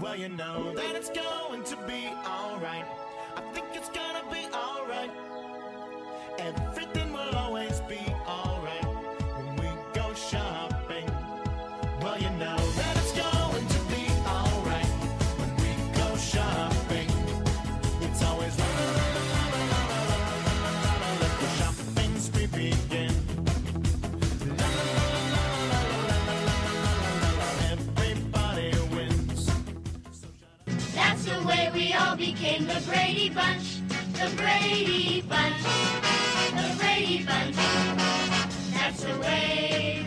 Well, you know that it's going to be alright. I think it's gonna be alright. Everything will became the Brady Bunch. The Brady Bunch. The Brady Bunch. That's the way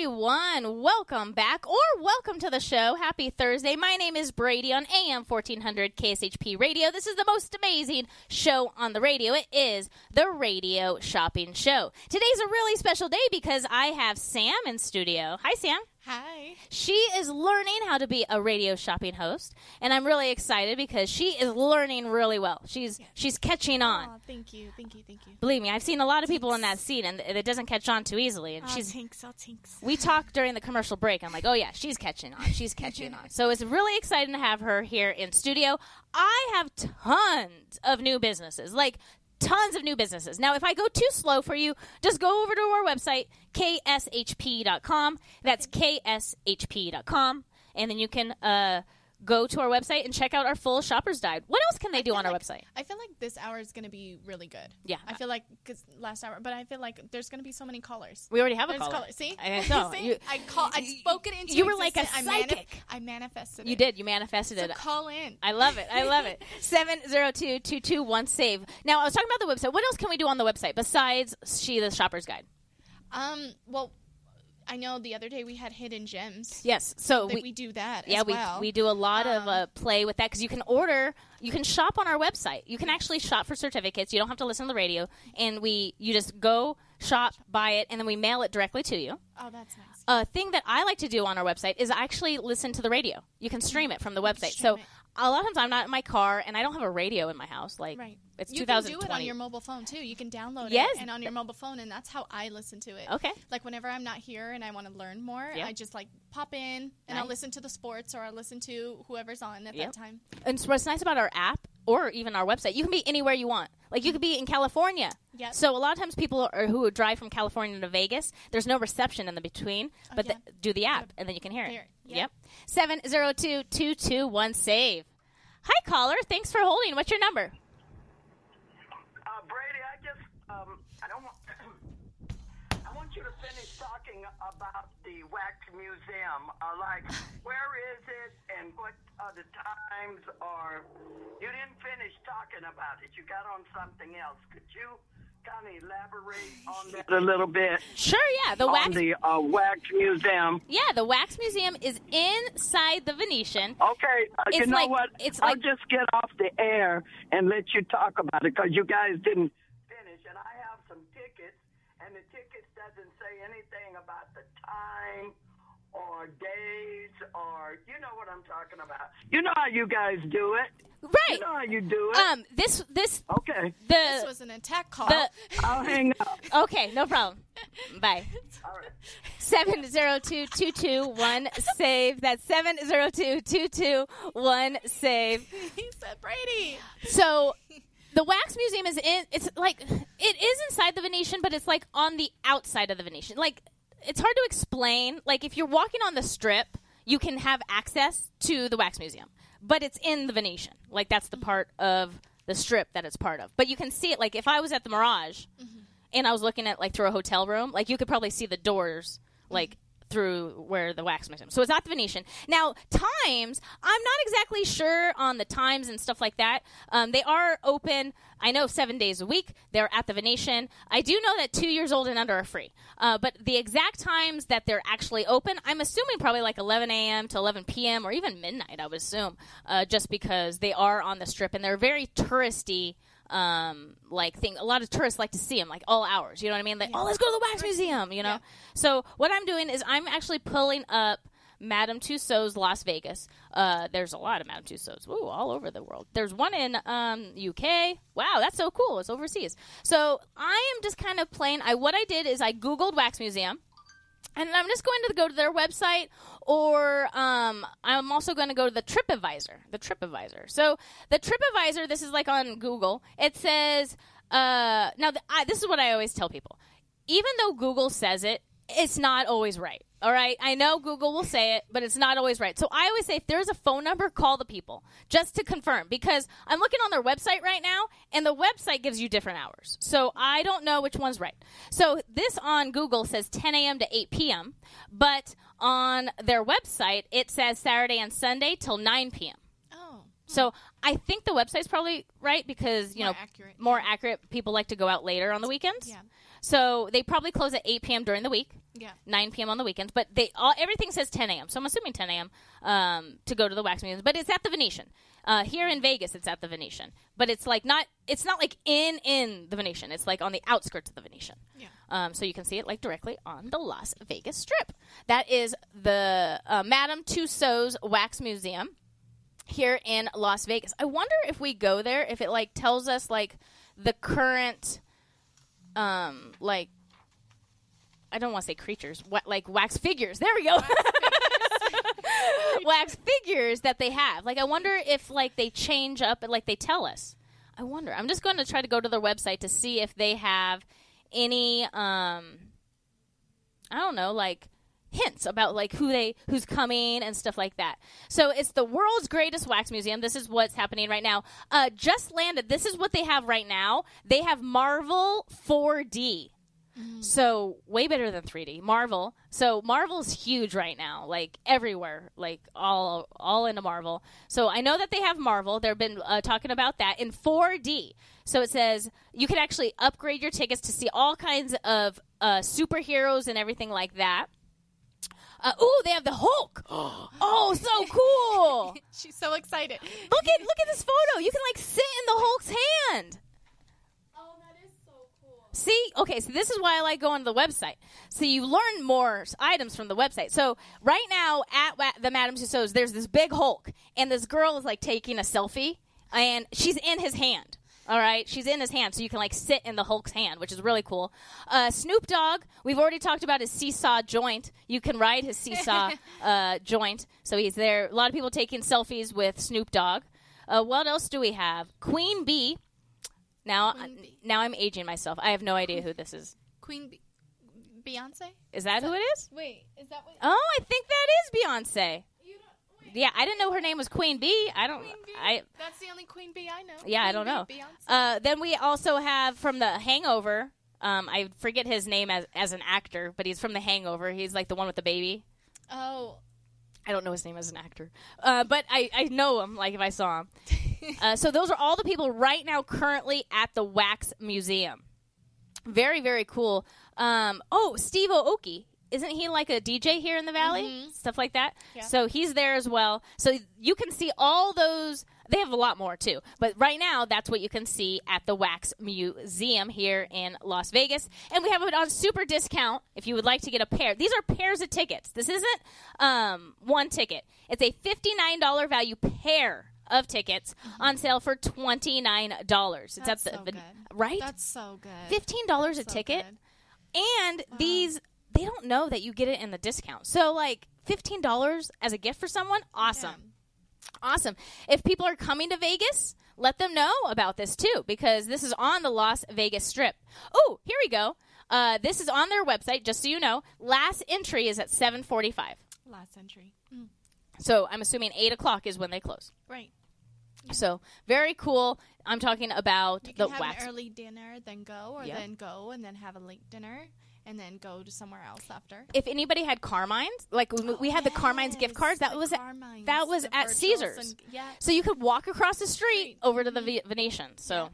everyone. Welcome back or welcome to the show. Happy Thursday. My name is Brady on AM 1400 KSHP Radio. This is the most amazing show on the radio. It is the Radio Shopping Show. Today's a really special day because I have Sam in studio. Hi, Sam. Hi. She is learning how to be a radio shopping host, and I'm really excited because she is learning really well. She's she's catching on. Oh, thank you, thank you, thank you. Believe me, I've seen a lot of people in that seat, and it doesn't catch on too easily. And Oh, she's thanks, oh, thanks. we talked during the commercial break. I'm like, oh yeah, she's catching on. She's catching on. So it's really exciting to have her here in studio. I have tons of new businesses, like tons of new businesses. Now, if I go too slow for you, just go over to our website, kshp.com. That's kshp.com. And then you can uh, go to our website and check out our full shopper's guide. What else can they do on our website? I feel like this hour is going to be really good. Yeah. I feel like because last hour, but I feel like there's going to be so many callers. We already have a caller. callers. See, I know. See? You- I call. I spoke it into. You were like a existence. I, psychic. I manifested. You did. You manifested So it. call in. I love it. I love it. Seven zero two two two one save. Now I was talking about the website. What else can we do on the website besides she the shopper's guide? Um. Well, I know the other day we had hidden gems. Yes. So That we, we, do that. yeah as we well. we do a lot of Um, uh, play with that because you can order you can shop on our website. You can actually shop for certificates. You don't have to listen to the radio, and we you just go shop, buy it, and then we mail it directly to you. Oh, that's nice. A thing that I like to do on our website is actually listen to the radio. You can stream it from the website. Stream So it. A lot of times I'm not in my car and I don't have a radio in my house. Like Right. it's you can do it on your mobile phone too. You can download Yes. it and on your mobile phone, and that's how I listen to it. Okay. Like whenever I'm not here and I want to learn more, Yep. I just like pop in and I'll listen to the sports or I'll listen to whoever's on at Yep. that time. And so what's nice about our app or even our website, you can be anywhere you want. Like you could be in California. Yep. So a lot of times people are, who would drive from California to Vegas, there's no reception in the between, but yeah. the, do the app and then you can hear it. Hear. Yep. Yep. Seven zero two two two one save. Hi caller, thanks for holding. What's your number? Uh, Brady, I just, um, I don't want, I want you to finish talking about the Wax Museum. Uh, like, where is it and what are the times? Or you didn't finish talking about it. You got on something else. Could you kind of elaborate on that a little bit? Sure, yeah. The on wax the uh, Wax Museum. Yeah, the wax museum is inside the Venetian. Okay, uh, you know like- what? it's I'll like- just get off the air and let you talk about it because you guys didn't finish. And I have some tickets, and the tickets doesn't say anything about the time or days or you know what I'm talking about. You know how you guys do it. Right. You know how you do it. Um this this okay, the This was an attack call. the I'll hang up. Okay, no problem. Bye. All right. Seven zero two two two one save. That's seven zero two two two one save. he said Brady. So the wax museum is in. It's like it is inside the Venetian, but it's like on the outside of the Venetian. Like it's hard to explain. Like if you're walking on the Strip, you can have access to the wax museum, but it's in the Venetian. Like that's the mm-hmm. part of the Strip that it's part of. But you can see it. Like if I was at the Mirage mm-hmm. and I was looking at like through a hotel room, like you could probably see the doors mm-hmm. like through where the wax museum. So it's not the Venetian. Now times, I'm not exactly sure on the times and stuff like that. Um, they are open. I know seven days a week. They're at the Venetian. I do know that two years old and under are free. Uh, but the exact times that they're actually open, I'm assuming probably like 11 a.m. to 11 p.m. or even midnight. I would assume, uh, just because they are on the strip and they're very touristy um, like thing. A lot of tourists like to see them, like all hours. You know what I mean? Like, oh, let's go to the wax museum. You know. So what I'm doing is I'm actually pulling up Madame Tussauds Las Vegas. Uh, there's a lot of Madame Tussauds, Ooh, all over the world. There's one in um, UK. Wow, that's so cool. It's overseas. So I am just kind of playing. I what I did is I googled wax museum and I'm just going to go to their website, or um, I'm also going to go to the TripAdvisor. The TripAdvisor. So the TripAdvisor, this is like on Google. It says, uh, now I, this is what I always tell people. Even though Google says it, it's not always right. All right, I know Google will say it, but it's not always right. So I always say if there's a phone number, call the people just to confirm because I'm looking on their website right now and the website gives you different hours. So I don't know which one's right. So this on Google says 10 a.m. to 8 p.m., but on their website it says Saturday and Sunday till 9 p.m. Oh. So I think the website's probably right because you More know accurate, more accurate. People like to go out later on the weekends. Yeah. So they probably close at 8 p.m. during the week. Yeah. 9 p.m. on the weekends, but they all everything says 10 a.m. So I'm assuming 10 a.m. Um, to go to the wax museum, but it's at the Venetian. Uh, here in Vegas, it's at the Venetian, but it's like not it's not like in in the Venetian. It's like on the outskirts of the Venetian. Yeah. Um, so you can see it like directly on the Las Vegas Strip. That is the uh, Madame Tussauds Wax Museum here in Las Vegas. I wonder if we go there, if it like tells us like the current, um, like I don't want to say creatures, what like wax figures. There we go. wax figures that they have. Like I wonder if like they change up and like they tell us. I wonder. I'm just going to try to go to their website to see if they have any um I don't know, like hints about like who they who's coming and stuff like that. So it's the world's greatest wax museum. This is what's happening right now. Uh just landed. This is what they have right now. They have Marvel 4D. So way better than 3D. Marvel. So Marvel's huge right now, like everywhere, like all all into Marvel. So I know that they have Marvel. They've been uh, talking about that in 4D. So it says you can actually upgrade your tickets to see all kinds of uh, superheroes and everything like that. Uh, ooh, they have the Hulk. oh, so cool! She's so excited. Look at look at this photo. You can like sit in the Hulk's hand. Oh, that is so cool. See, okay, so this is why I like going to the website. So you learn more items from the website. So right now at the Madame Tussauds, there's this big Hulk, and this girl is like taking a selfie, and she's in his hand. All right, she's in his hand, so you can like sit in the Hulk's hand, which is really cool. Uh, Snoop Dogg, we've already talked about his seesaw joint. You can ride his seesaw uh, joint, so he's there. A lot of people taking selfies with Snoop Dogg. Uh, what else do we have? Queen Bee. Now, Queen now I'm aging myself. I have no idea who this is. Queen Be- Beyonce? Is that who it is? Wait, is that what Oh, I think that is Beyonce. you don't wait. Yeah, I didn't know her name was Queen Bee. I don't. Queen Bee? I That's the only Queen Bee I know. yeah, I don't know. Bee, Beyonce. Uh, then we also have from the Hangover. Um, I forget his name as as an actor, but he's from the Hangover. He's like the one with the baby. oh, I don't know his name as an actor, uh, but I, I know him like if I saw him. uh, so those are all the people right now currently at the Wax Museum. Very very cool. Um, oh, Steve Aoki. Isn't he like a DJ here in the valley? Stuff like that. Yeah. So he's there as well. So you can see all those. They have a lot more too. But right now, that's what you can see at the Wax Museum here in Las Vegas. And we have it on super discount if you would like to get a pair. These are pairs of tickets. This isn't um, one ticket, it's a $59 value pair of tickets on sale for $29. It's That's at the, so right? That's so good. $15 a So ticket. good. And these, they don't know that you get it in the discount. So, like, $15 as a gift for someone, awesome. Awesome. If people are coming to Vegas, let them know about this too, because this is on the Las Vegas Strip. Oh, here we go. Uh, this is on their website, just so you know. Last entry is at 745. Last century. Mm, So I'm assuming 8 o'clock is when they close. right. So very cool. I'm talking about You the can have wax. an early dinner, then go, or Yeah. then go and then have a late dinner, and then go to somewhere else after. if anybody had Carmine's, like we, we had the Carmine's gift cards, that was at, Carmines, that was at Caesars. and- yeah. So you could walk across the street Street. over to the mm-hmm. Ve- Venetian. So,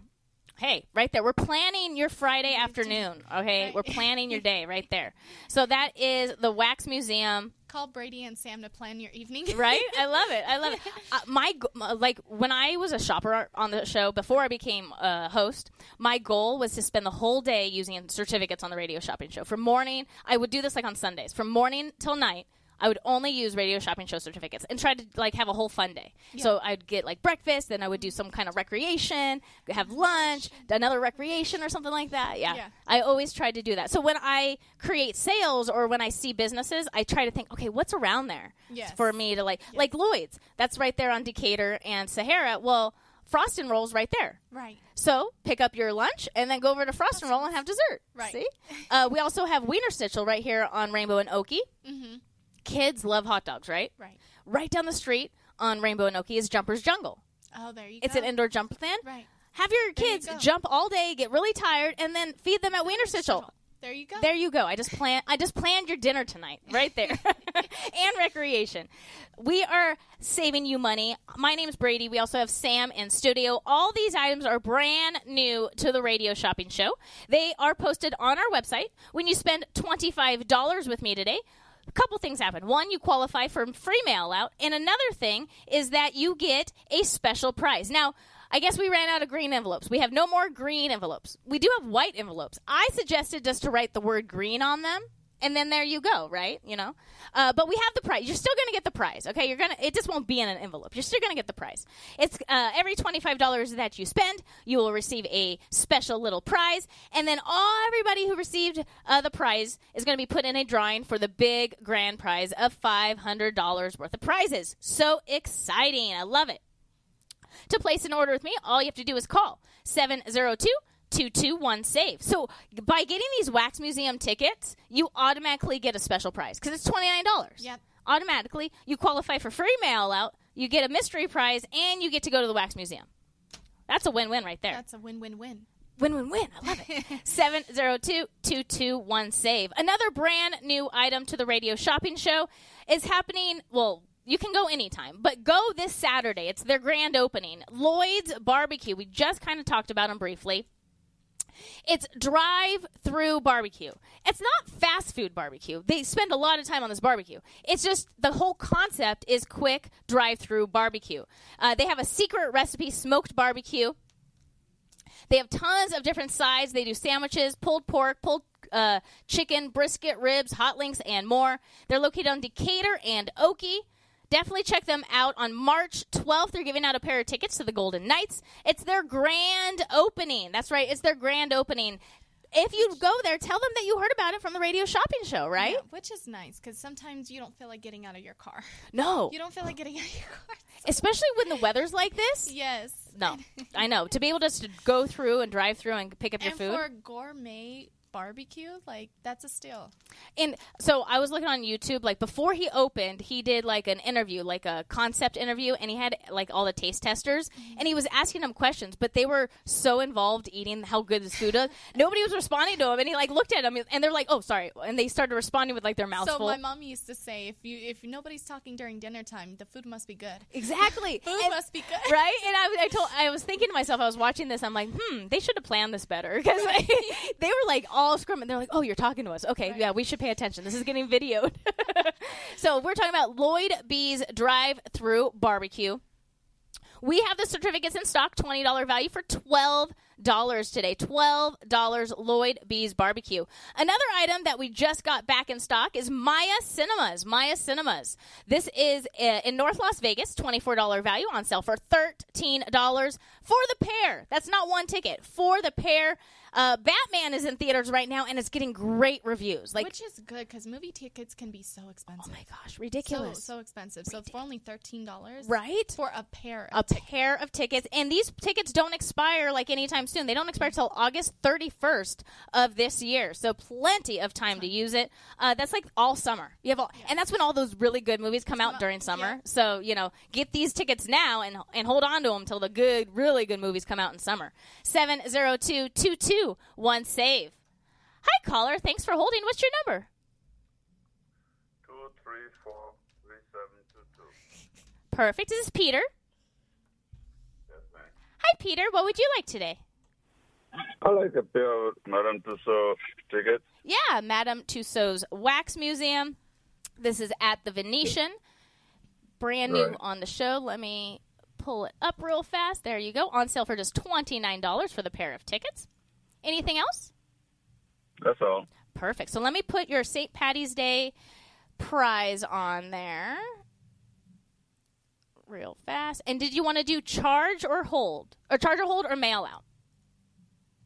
hey, right there. We're planning your Friday afternoon. Okay, Right. we're planning your day right there. So that is the Wax Museum. Call Brady and Sam to plan your evening. Right? I love it. I love it. Uh, my g- m- like when I was a shopper on the show before I became a host, my goal was to spend the whole day using certificates on the radio shopping show. From morning, I would do this like on Sundays. From morning till night, I would only use radio shopping show certificates and try to like have a whole fun day. So I'd get like breakfast, then I would do some kind of recreation, have lunch, another recreation or something like that. Yeah. Yeah. I always tried to do that. So when I create sales or when I see businesses, I try to think, okay, what's around there Yes. for me to like, like Lloyd's. That's right there on Decatur and Sahara. Well, Frost and Rolls right there. Right. So pick up your lunch and then go over to Frost and Roll and have dessert. Right. See? Uh, we also have Wienerschnitzel right here on Rainbow and Oakey. Mm-hmm. Kids love hot dogs, right? Right. Right down the street on Rainbow and Oakey is Jumpers Jungle. Oh, there you It's go. It's an indoor jump stand. Right. Have your There you kids go. jump all day, get really tired, and then feed them at Wienerschnitzel. There you go. There you go. I just plan. I just planned your dinner tonight, right there, and recreation. We are saving you money. My name is Brady. We also have Sam in studio. All these items are brand new to the radio shopping show. They are posted on our website. When you spend twenty five dollars with me today. A couple things happen. One, you qualify for free mail out, and another thing is that you get a special prize. Now, I guess we ran out of green envelopes. We have no more green envelopes. We do have white envelopes. I suggested just to write the word green on them, and then there you go, right? You know, uh, but we have the prize. You're still going to get the prize, okay? You're gonna. It just won't be in an envelope. You're still going to get the prize. It's uh, every twenty five dollars that you spend, you will receive a special little prize, and then all everybody who received uh, the prize is going to be put in a drawing for the big grand prize of five hundred dollars worth of prizes. So exciting! I love it. To place an order with me, all you have to do is call 702 221 SAVE. So by getting these Wax Museum tickets, you automatically get a special prize because it's $29. Yep. Automatically, you qualify for free mail out, you get a mystery prize, and you get to go to the Wax Museum. That's a win win right there. That's a win-win-win. Win win win. I love it. 702 221 SAVE. Another brand new item to the radio shopping show is happening. Well, you can go anytime, but go this Saturday. It's their grand opening. Lloyd's Barbecue. We just kind of talked about them briefly. It's drive through barbecue. It's not fast food barbecue. They spend a lot of time on this barbecue. It's just the whole concept is quick drive through barbecue. Uh, they have a secret recipe smoked barbecue. They have tons of different sides. They do sandwiches, pulled pork, pulled uh, chicken, brisket, ribs, hot links, and more. They're located on Decatur and Oakey. Definitely check them out on March 12th. They're giving out a pair of tickets to the Golden Knights. It's their grand opening. That's right. It's their grand opening. If you go there, tell them that you heard about it from the radio shopping show, right? Yeah, which is nice because sometimes you don't feel like getting out of your car. No. You don't feel like getting out of your car. Especially when the weather's like this. yes. No. I know. To be able just to go through and drive through and pick up your food. for gourmet barbecue, like that's a steal. And so I was looking on YouTube, like before he opened, he did like an interview, like a concept interview, and he had like all the taste testers, and he was asking them questions, but they were so involved eating how good his food is. Nobody was responding to him, and he like looked at him, and they're like, "Oh, sorry," and they started responding with like their mouths so full. my mom used to say, if you if nobody's talking during dinner time, the food must be good. exactly. Food And- must be good. right? And I, I told, I was thinking to myself, I was watching this, I'm like, hmm, they should have planned this better because they were like all scrumming. They're like, oh, you're talking to us. Okay, yeah, we should pay attention. This is getting videoed. so we're talking about Lloyd B's drive-through barbecue. We have the certificates in stock, twenty dollar value for twelve dollars today. Twelve dollars Lloyd B's barbecue. Another item that we just got back in stock is Maya Cinemas. Maya Cinemas. This is uh, in North Las Vegas. Twenty four dollar value on sale for thirteen dollars for the pair. That's not one ticket for the pair. Uh, Batman is in theaters right now and it's getting great reviews. Like, Which is good because movie tickets can be so expensive. oh my gosh, ridiculous, so expensive. So for only thirteen dollars, right? For a pair. a tickets. pair of tickets and these tickets don't expire like anytime soon. They don't expire till august 31st of this year so plenty of time to use it. Uh, that's like all summer. You have all, and that's when all those really good movies come out out, during summer. Yeah. so you know get these tickets now and and hold on to them till the good really good movies come out in summer. 702-221 save. Hi caller. Thanks for holding. What's your number? two three four three seven two two. perfect. This is peter. Yes, ma'am. hi peter. What would you like today I like a pair of Madame Tussauds tickets. Yeah, Madame Tussauds Wax Museum. This is at the Venetian. Brand new Right. on the show. Let me pull it up real fast. There you go. On sale for just $29 for the pair of tickets. Anything else? That's all. Perfect. So let me put your St. Patty's Day prize on there. Real fast. And did you want to do charge or hold? Or charge or hold or mail out?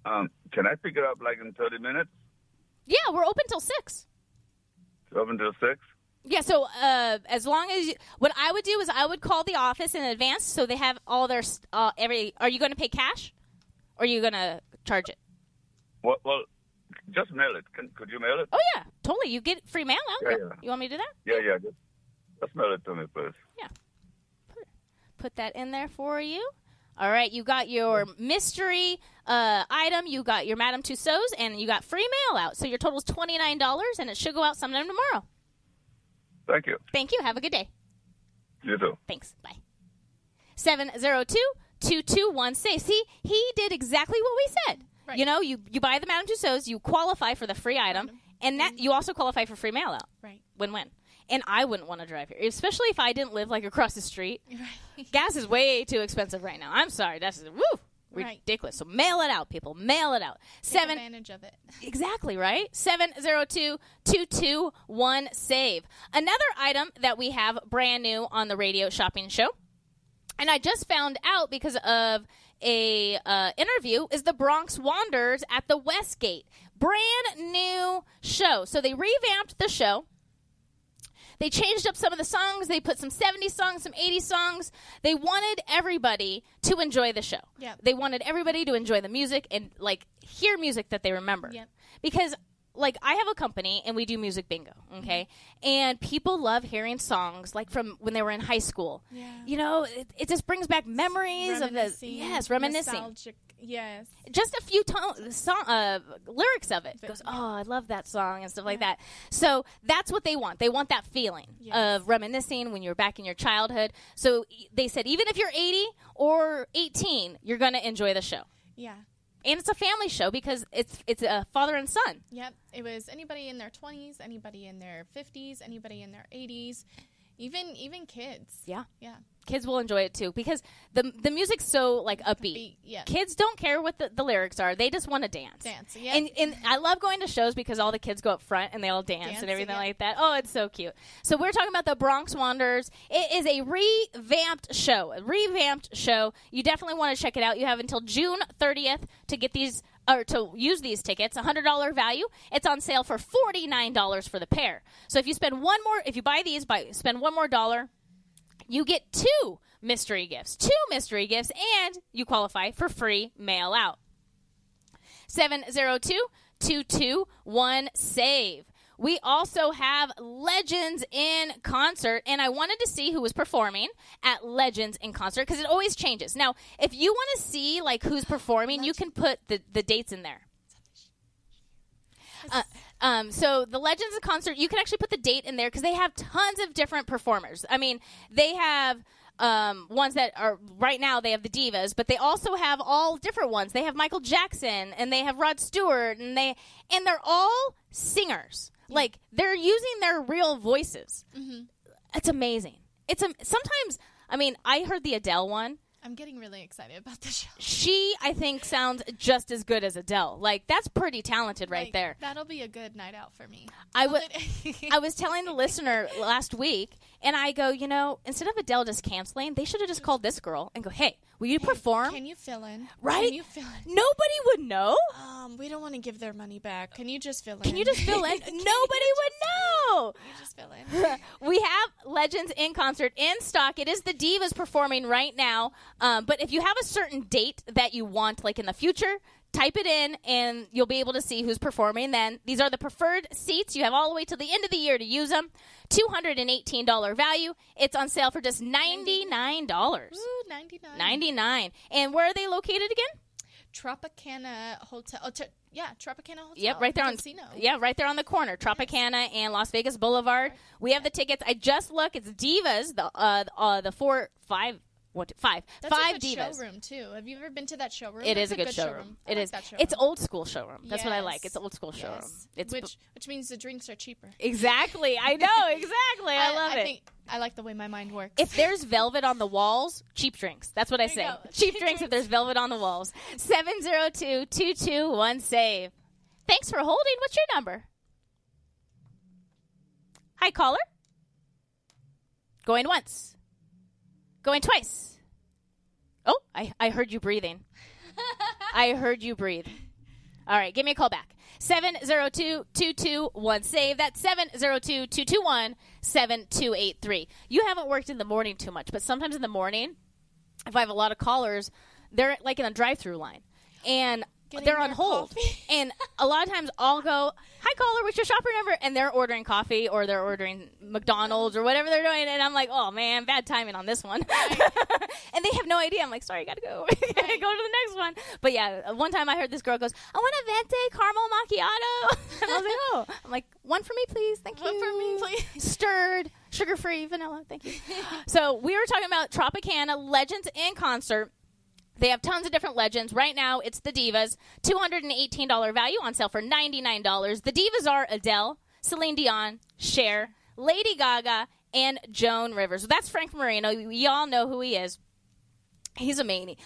Um, can I pick it up like in 30 minutes? Yeah, we're open till 6. Seven till six. Yeah, so uh, as long as you, what I would do is I would call the office in advance so they have all their uh, every. Are you going to pay cash, or are you going to charge it? Well, well, just mail it. Can, could you mail it? Oh yeah, totally. You get free mail out. Yeah, yeah. You want me to do that? Yeah, yeah. Just, just mail it to me, please. Yeah. Put, put that in there for you. All right, you got your mystery uh, item, you got your Madame Tussauds, and you got free mail out. So your total is twenty nine dollars, and it should go out sometime tomorrow. Thank you. Thank you. Have a good day. You too. Thanks. Bye. 702 221 say. See, he did exactly what we said. Right. You know, you, you buy the Madame Tussauds, you qualify for the free item, and that you also qualify for free mail out. Right. Win win. And I wouldn't want to drive here, especially if I didn't live like across the street. Right. Gas is way too expensive right now. I'm sorry. That's woo Right. ridiculous. So mail it out, people. Mail it out. Take Seven advantage of it. Exactly, right? Seven zero two two two one SAVE. Another item that we have brand new on the radio shopping show, and I just found out because of a uh, interview, is the Bronx Wanderers at the Westgate. Brand new show. So they revamped the show. They changed up some of the songs. They put some 70s songs, some 80s songs. They wanted everybody to enjoy the show. Yep. They wanted everybody to enjoy the music and like hear music that they remember. Yep. Because like I have a company and we do music bingo, okay? And people love hearing songs like from when they were in high school. Yeah. You know, it, it just brings back memories of the yes, reminiscing nostalgic- Yes. just a few tone, song, uh, lyrics of it. It Goes, oh, I love that song and stuff like that. So that's what they want. They want that feeling Yes. of reminiscing when you're back in your childhood. So they said, even if you're 80 or 18, you're going to enjoy the show. Yeah. And it's a family show because it's it's a father and son. Yep. It was anybody in their 20s, anybody in their 50s, anybody in their 80s, even even kids. Yeah, Yeah. kids will enjoy it too because the the music's so like upbeat. Beat, yeah. Kids don't care what the, the lyrics are; they just want to dance. Dance, yeah. And and I love going to shows because all the kids go up front and they all dance, Dance, and everything yeah. like that. Oh, it's so cute. So we're talking about the Bronx Wanderers. It is a revamped show. A revamped show. You definitely want to check it out. You have until June 30th to get these or to use these tickets. A hundred dollar value. It's on sale for forty nine dollars for the pair. So if you spend one more, if you buy these, buy spend one more dollar you get two mystery gifts. Two mystery gifts, and you qualify for free mail out. 702 221 SAVE. We also have Legends in Concert, and I wanted to see who was performing at Legends in Concert because it always changes. Now, if you want to see like who's performing, you can put the, the dates in there. Uh, um, so the Legends of Concert, you can actually put the date in there because they have tons of different performers. I mean, they have um, ones that are right now. They have the divas, but they also have all different ones. They have Michael Jackson and they have Rod Stewart, and they and they're all singers. Like they're using their real voices. Mm-hmm. It's amazing. It's a, sometimes. I mean, I heard the Adele one I'm getting really excited about the show. she I think sounds just as good as Adele. Like that's pretty talented right Like, there. That'll be a good night out for me. I I was telling the listener last week and I go, you know, instead of Adele just canceling, they should have just called this girl and go, "Hey, will you perform?" Can you fill in? Right? Can you fill in? Nobody would know. Um, we don't want to give their money back. Can you just fill in? Can you just fill in? Nobody would know. Can you just fill in? we have Legends in concert in stock. It is the Divas performing right now. Um, but if you have a certain date that you want, like in the future, type it in and you'll be able to see who's performing then. These are the preferred seats. You have all the way till the end of the year to use them. $218 value. It's on sale for just $99. Ooh, 99. 99 And where are they located again? Tropicana Hotel. Oh, t- yeah, Tropicana Hotel. Yep, right there on Casino. yeah, right there on the corner, Tropicana and Las Vegas Boulevard. We have the tickets. I just look. It's Divas. The uh, uh the four five what five That's five a good divas. showroom too. Have you ever been to that showroom? It That's is a good, showroom. I It like is. That showroom. It's old school showroom. That's what I like. It's old school showroom. Yes. It's which which means the drinks are cheaper. exactly. I know exactly. I, love I it. Think, I like the way my mind works. if there's velvet on the walls, cheap drinks. That's what I say. Cheap, Cheap drinks if there's velvet on the walls. 702-221 save. Thanks for holding. What's your number? Hi, caller. Going once. Going twice. Oh, I, I heard you breathing. I heard you breathe. All right, give me a call back. 702-221 save. That's 702-221-7283. You haven't worked in the morning too much, but sometimes in the morning, if I have a lot of callers, they're like in a drive-through line. And Getting they're on hold. coffee. and a lot of times I'll go, "Hi caller, what's your shopper number?" and they're ordering coffee or they're ordering McDonald's or whatever they're doing and I'm like, "Oh man, bad timing on this one." and they have no idea. I'm like, "Sorry, I got to go. gotta go to the next one." But yeah, one time I heard this girl goes, "I want a venti caramel macchiato." and I was like, "Oh." I'm like, "One for me, please. Thank One you." One for me, please. Stirred, sugar-free vanilla. Thank you. so, we were talking about Tropicana Legends in concert. They have tons of different legends. Right now, it's the Divas. $218 value on sale for $99. The Divas are Adele, Celine Dion, Cher, Lady Gaga, and Joan Rivers. That's Frank Marino. We all know who he is. He's amazing.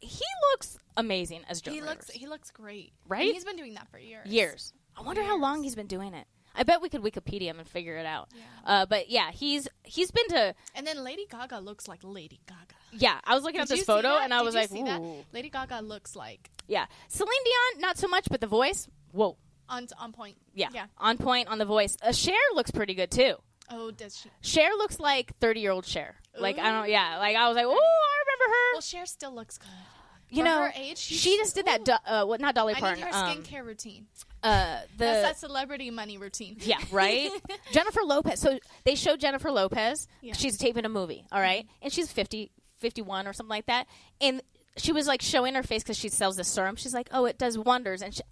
He looks amazing as Joan He Rivers. looks he looks great. Right? And he's been doing that for years. years. I wonder how long he's been doing it. I bet we could Wikipedia him and figure it out. Uh, but yeah, he's he's been to And then Lady Gaga looks like Lady Gaga. yeah. I was looking Did at this photo and I Did was you like, see that? Lady Gaga looks like yeah. Celine Dion, not so much, but the voice, whoa, on on point. yeah, Yeah. on point on the voice. Uh, Cher looks pretty good too. Oh, does she? Cher looks like thirty year old Cher. Like I don't, yeah. Like I was like, oh, I remember her. Well, Cher still looks good. You for know, her age, she just did that. Do, uh, what? Not Dolly Parton? I need her um, skincare routine. uh, the That's that celebrity money routine. Yeah, right? Jennifer Lopez. So they showed Jennifer Lopez. Yeah. She's taping a movie, all right? And she's 50, 51 or something like that. And she was like showing her face because she sells this serum. She's like, oh, it does wonders. And she,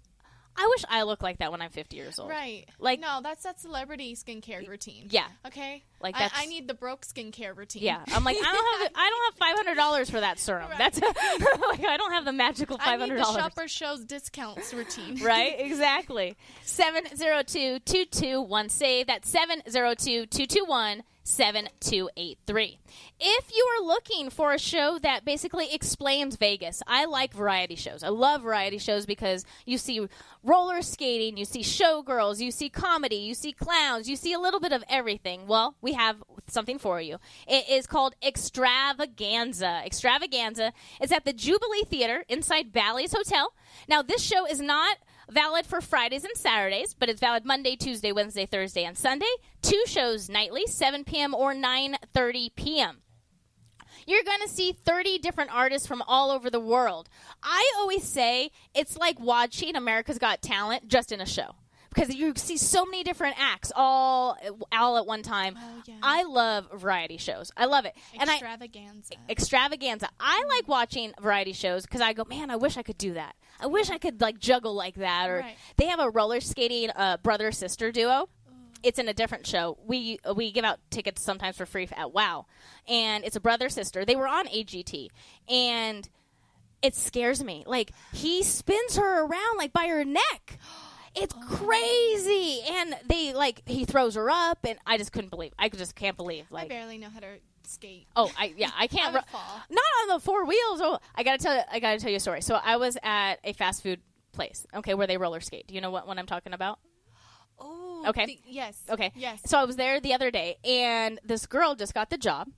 I wish I looked like that when I'm 50 years old. Right. Like- no, that's that celebrity skincare routine. Yeah. Okay. Like, I, that's- I need the broke skincare routine. Yeah, I'm like I don't have I don't have five hundred dollars for that serum. Right. That's like I don't have the magical I five hundred the dollars. shopper shows discounts routine. right? Exactly. 702-221 save. That's 702-221 7283. If you are looking for a show that basically explains Vegas, I like variety shows. I love variety shows because you see roller skating, you see showgirls, you see comedy, you see clowns, you see a little bit of everything. Well, we have something for you. It is called Extravaganza. Extravaganza is at the Jubilee Theater inside Bally's Hotel. Now, this show is not valid for Fridays and Saturdays, but it's valid Monday, Tuesday, Wednesday, Thursday, and Sunday. Two shows nightly, 7 p.m. or 9:30 p.m. You're going to see 30 different artists from all over the world. I always say it's like watching America's Got Talent just in a show. Because you see so many different acts all all at one time. Oh, yeah. I love variety shows. I love it. And I Extravaganza. extravaganza. I like watching variety shows because I go, man, I wish I could do that. I wish I could like juggle like that. Or Right. they have a roller skating uh, brother sister duo. It's in a different show. We we give out tickets sometimes for free at Wow, and it's a brother sister. They were on AGT, and it scares me. Like he spins her around like by her neck. It's crazy, and they like he throws her up, and I just couldn't believe. I just can't believe. like I barely know how to skate. Oh, I yeah, I can't. I ru- fall. Not on the four wheels. Oh, I gotta tell. you, I gotta tell you a story. So I was at a fast food place. Okay, where they roller skate. Do you know what one I'm talking about? Oh. Okay. the- yes. Okay. Yes. So I was there the other day, and this girl just got the job,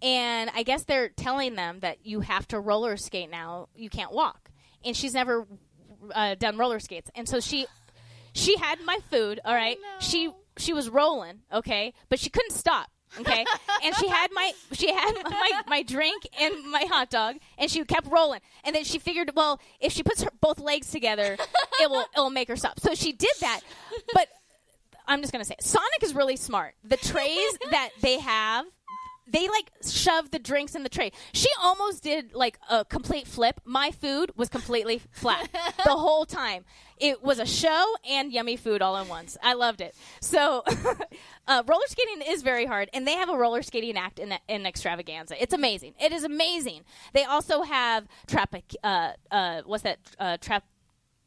and I guess they're telling them that you have to roller skate now. You can't walk, and she's never uh, done roller skates, and so she she had my food. All right, no. she she was rolling. Okay, but she couldn't stop. Okay, and she had my she had my my drink and my hot dog, and she kept rolling. And then she figured, well, if she puts her both legs together, it will it will make her stop. So she did that, but I'm just gonna say Sonic is really smart. The trays that they have, they like shoved the drinks in the tray. She almost did like a complete flip. My food was completely flat the whole time. It was a show and yummy food all in once. I loved it. So, uh, roller skating is very hard, and they have a roller skating act in, in Extravaganza. It's amazing. It is amazing. They also have trap. Uh, uh, what's that? Uh, trap.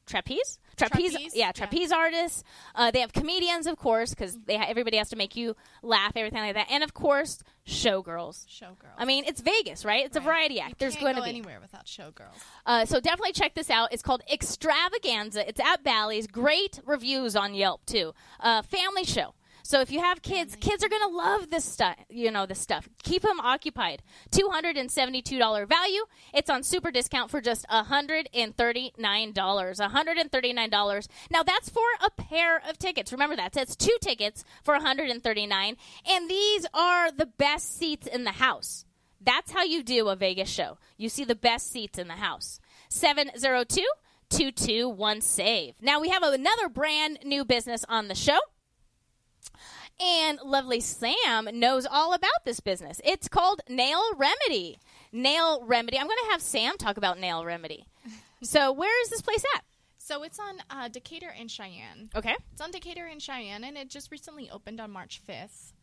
Trapeze? Trapeze, Trapeze, yeah, yeah. trapeze artists. Uh, they have comedians, of course, because they ha- everybody has to make you laugh, everything like that, and of course, showgirls. Showgirls. I mean, it's Vegas, right? It's a variety act. You There's going go to be. anywhere without showgirls. Uh, so definitely check this out. It's called Extravaganza. It's at Bally's. Great reviews on Yelp too. Uh, family show. So if you have kids, kids are going to love this stuff, you know, this stuff. Keep them occupied. $272 value. It's on super discount for just $139. $139. Now that's for a pair of tickets. Remember that. That's two tickets for 139 and these are the best seats in the house. That's how you do a Vegas show. You see the best seats in the house. 702 221 SAVE. Now we have another brand new business on the show. And lovely Sam knows all about this business. It's called Nail Remedy. Nail Remedy. I'm going to have Sam talk about Nail Remedy. So, where is this place at? So it's on uh, Decatur and Cheyenne. Okay. It's on Decatur and Cheyenne, and it just recently opened on March 5th.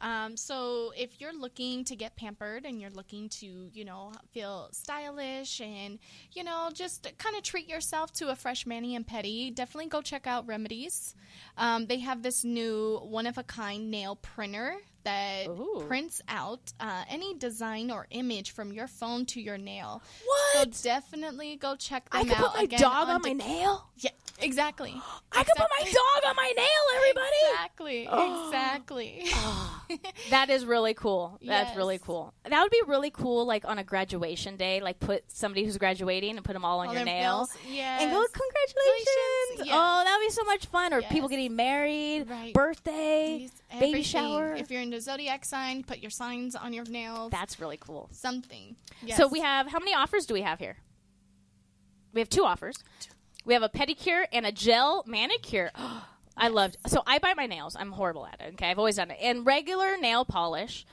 Um, so if you're looking to get pampered and you're looking to, you know, feel stylish and, you know, just kind of treat yourself to a fresh mani and pedi, definitely go check out Remedies. Um, they have this new one of a kind nail printer that Ooh. prints out uh, any design or image from your phone to your nail. What? So definitely go check them I them could out. put my Again, dog on my Dec- nail. Yeah, exactly. I could put my dog on my nail, everybody. Exactly. Exactly. That is really cool. That's really cool. That would be really cool, like on a graduation day, like put somebody who's graduating and put them all on All your nail. nails. Yes. And go, congratulations. Congratulations. Oh, that would be so much fun. Or Yes. people getting married, Right. birthday, These- baby shower. If you're into zodiac sign, put your signs on your nails. That's really cool. something. Yes. So we have, how many offers do we have here? We have two offers. We have a pedicure and a gel manicure. I loved. So I bite my nails. I'm horrible at it. Okay, I've always done it. And regular nail polish,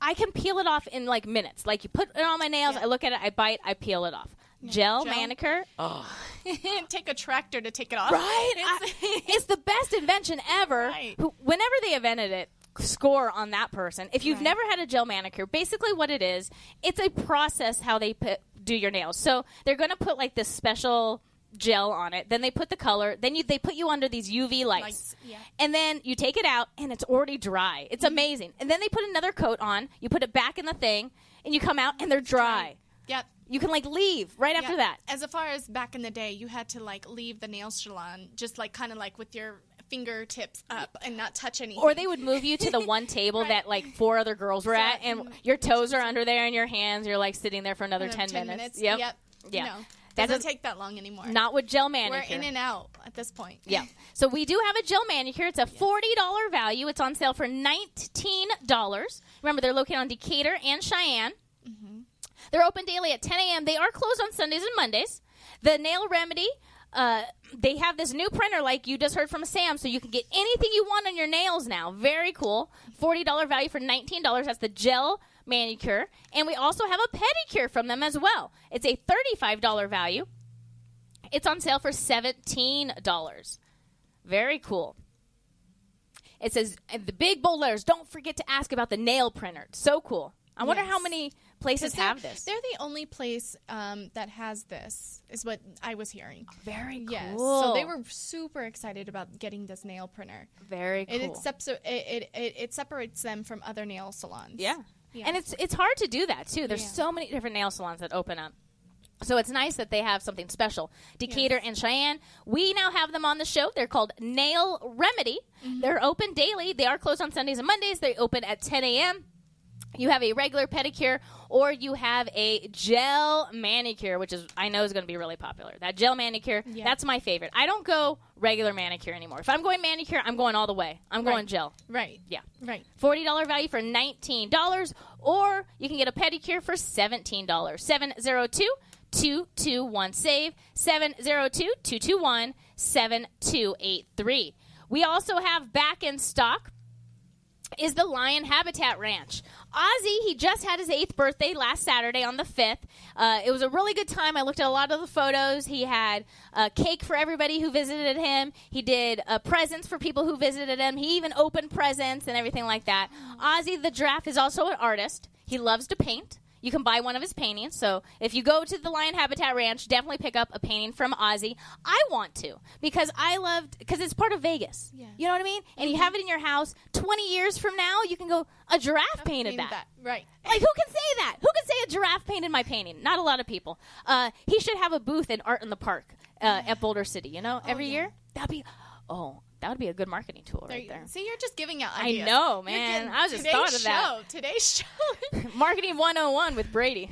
I can peel it off in like minutes. Like you put it on my nails, Yeah. I look at it, I bite, I peel it off. Gel, Gel. manicure, Oh. take a tractor to take it off. right? It's- I- it's the best invention ever. Right. Whenever they invented it, score on that person. If you've Right. never had a gel manicure, basically what it is, it's a process how they put, do your nails. So they're going to put like this special gel on it. Then they put the color. Then you, they put you under these UV lights. Lights, yeah. And then you take it out and it's already dry. It's Mm-hmm. amazing. And then they put another coat on. You put it back in the thing and you come out and they're dry. Yep. You can like leave right after that. As far as back in the day, you had to like leave the nail salon just like kind of like with your fingertips up and not touch anything. Or they would move you to the one table Right. that like four other girls were at, and your toes are under there and your hands. You're like sitting there for another Uh, 10, minutes. Yep. Yep. Yeah. No, That doesn't doesn't- take that long anymore. Not with gel manicure. We're in and out at this point. yeah. So we do have a gel manicure. It's a forty dollar value. It's on sale for nineteen dollars. Remember, they're located on Decatur and Cheyenne. Mm-hmm. They're open daily at 10 a.m. They are closed on Sundays and Mondays. The Nail Remedy, uh, they have this new printer like you just heard from Sam, so you can get anything you want on your nails now. Very cool. $40 value for $19. That's the gel manicure. And we also have a pedicure from them as well. It's a $35 value. It's on sale for $17. Very cool. It says the big bold letters, don't forget to ask about the nail printer. It's so cool. I wonder Yes. how many places have this. They're the only place um, that has this, is what I was hearing. Very cool. Yes. So they were super excited about getting this nail printer. very cool. It, accepts, it, it, it, it separates them from other nail salons. yeah. Yeah. And it's it's hard to do that too. There's Yeah. so many different nail salons that open up. So it's nice that they have something special. Decatur Yes. and Cheyenne. We now have them on the show. They're called Nail Remedy. Mm-hmm. They're open daily. They are closed on Sundays and Mondays. They open at 10 a.m. You have a regular pedicure or you have a gel manicure, which is I know is going to be really popular. That gel manicure, Yeah. that's my favorite. I don't go regular manicure anymore. If I'm going manicure, I'm going all the way. I'm going gel. Right. Yeah. Right. $40 value for $19, or you can get a pedicure for $17. 702 221 SAVE, 702 221 7283. We also have back in stock is the Lion Habitat Ranch. Ozzy, he just had his eighth birthday last Saturday on the 5th. Uh, it was a really good time. I looked at a lot of the photos. He had a cake for everybody who visited him. He did uh, presents for people who visited him. He even opened presents and everything like that. Ozzy the Giraffe is also an artist. He loves to paint. You can buy one of his paintings. So if you go to the Lion Habitat Ranch, definitely pick up a painting from Ozzy. I want to because I loved because it's part of Vegas. Yeah. You know what I mean? And you have it in your house. Twenty years from now, you can go. A giraffe painted Painted that. Right. Like who can say that? Who can say a giraffe painted my painting? Not a lot of people. Uh, he should have a booth in Art in the Park uh, at Boulder City. You know, every yeah. year that'd be. Oh, that would be a good marketing tool There right you- there. See, you're just giving out I know, man. I was just thought of that. show, Today's show. Marketing 101 with Brady.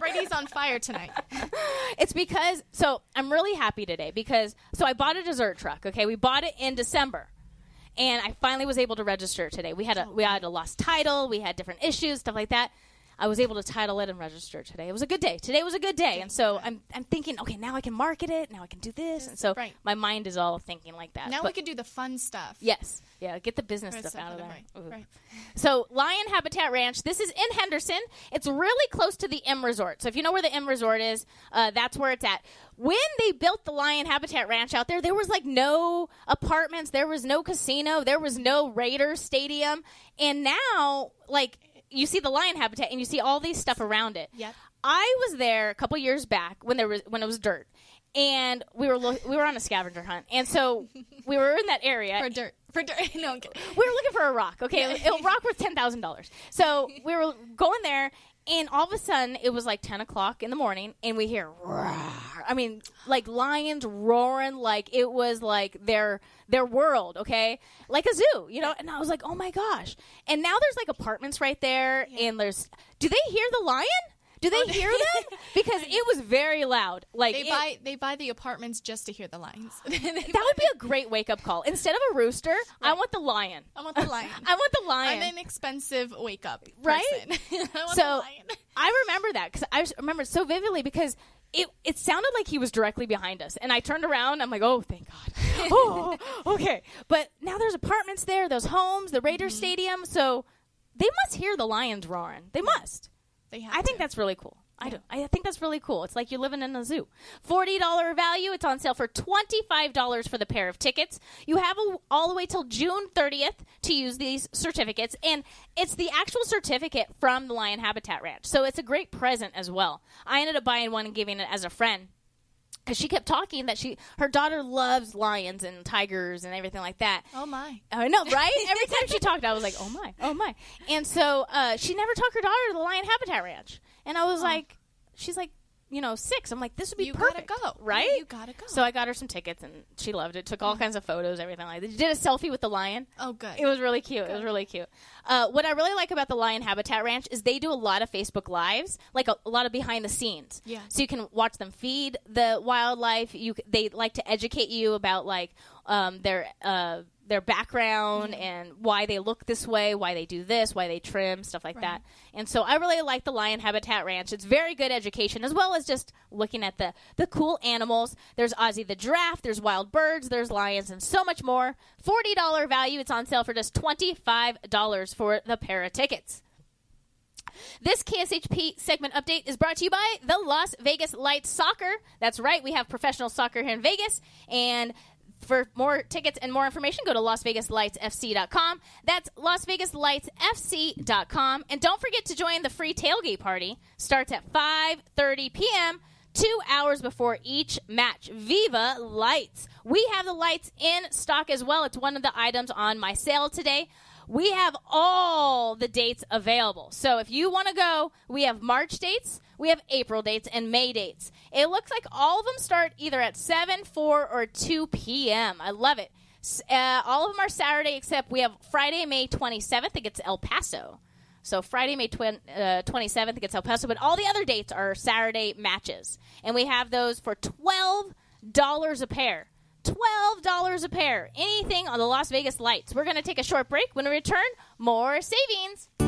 Brady's on fire tonight. It's because so I'm really happy today because so I bought a dessert truck. Okay, we bought it in December, and I finally was able to register today. We had a we had a lost title, we had different issues, stuff like that. I was able to title it and register today. It was a good day. Today was a good day, and so I'm I'm thinking, okay, now I can market it. Now I can do this, and so Right. my mind is all thinking like that. Now But we can do the fun stuff. yes, yeah, get the business Right, stuff out of there. right, right. So, Lion Habitat Ranch, this is in Henderson. It's really close to the M Resort. So, if you know where the M Resort is, uh, that's where it's at. When they built the Lion Habitat Ranch out there, there was like no apartments, there was no casino, there was no Raiders Stadium. And now, like, you see the Lion Habitat and you see all these stuff around it. Yep. I was there a couple years back when there was when it was dirt. And we were lo- we were on a scavenger hunt, and so we were in that area For dirt. For dirt. no, I'm we were looking for a rock. Okay, a rock worth ten thousand dollars. So we were going there, and all of a sudden it was like ten o'clock in the morning, and we hear. I mean, like lions roaring, like it was like their their world. Okay, like a zoo, you know. And I was like, oh my gosh! And now there's like apartments right there, and there's. Do they hear the lion? Do they hear them? Because it was very loud. Like They it- buy they buy the apartments just to hear the lines. that would be a great wake up call. Instead of a rooster, I want the lion. I want the lion. I want the lion. I'm an expensive wake up Right? I want so the lion. I remember that because I remember it so vividly because it it sounded like he was directly behind us, and I turned around. I'm like, oh, thank God. oh, okay. But now there's apartments there, there's homes, the Raiders Mm-hmm. Stadium, so they must hear the lions roaring. They must. They have I think that's really cool. I do. I think that's really cool. It's like you're living in a zoo. Forty dollar value. It's on sale for twenty five dollars for the pair of tickets. You have a, all the way till June thirtieth to use these certificates, and it's the actual certificate from the Lion Habitat Ranch. So it's a great present as well. I ended up buying one and giving it as a friend because she kept talking that she her daughter loves lions and tigers and everything like that. Oh my. I know, right? Every time she talked, I was like, "Oh my, oh my!" And so uh, she never took her daughter to the Lion Habitat Ranch, and I was like, "She's like, you know, six. I'm like, this would be You gotta go. right? Yeah, you gotta go. So I got her some tickets, and she loved it. Took all kinds of photos, everything like that. She did a selfie with the lion. Oh good. It was really cute. It was really cute. Uh, what I really like about the Lion Habitat Ranch is they do a lot of Facebook Lives, like a, a lot of behind the scenes. Yeah. So you can watch them feed the wildlife. You they like to educate you about like um, their uh, their background and why they look this way, why they do this, why they trim, stuff like that. And so I really like the Lion Habitat Ranch. It's very good education as well as just looking at the the cool animals. There's Ozzy the giraffe, there's wild birds, there's lions, and so much more. Forty dollar value. It's on sale for just twenty five dollars for the pair of tickets. This KSHP segment update is brought to you by the Las Vegas Lights Soccer. That's right, we have professional soccer here in Vegas, and for more tickets and more information, go to LasVegasLightsFC.com. That's LasVegasLightsFC.com. And don't forget to join the free tailgate party. Starts at 5.30 p.m., two hours before each match. Viva Lights. We have the lights in stock as well. It's one of the items on my sale today. We have all the dates available. So if you want to go, we have March dates, we have April dates, and May dates. It looks like all of them start either at 7, 4, or 2 p.m. I love it. Uh, all of them are Saturday, except we have Friday, May 27th. It gets El Paso. So Friday, May uh, 27th, it gets El Paso. But all the other dates are Saturday matches. And we have those for $12 a pair. $12 a pair. Anything on the Las Vegas lights. We're going to take a short break. When we return, more savings.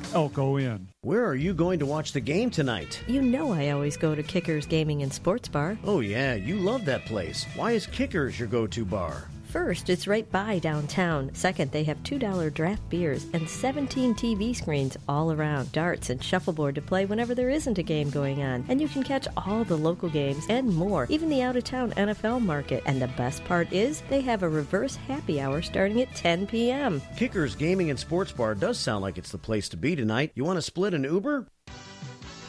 Elko Inn. Where are you going to watch the game tonight? You know I always go to Kickers Gaming and Sports Bar. Oh, yeah, you love that place. Why is Kickers your go to bar? First, it's right by downtown. Second, they have $2 draft beers and 17 TV screens all around, darts and shuffleboard to play whenever there isn't a game going on. And you can catch all the local games and more, even the out of town NFL market. And the best part is, they have a reverse happy hour starting at 10 p.m. Kickers Gaming and Sports Bar does sound like it's the place to be tonight. You want to split an Uber?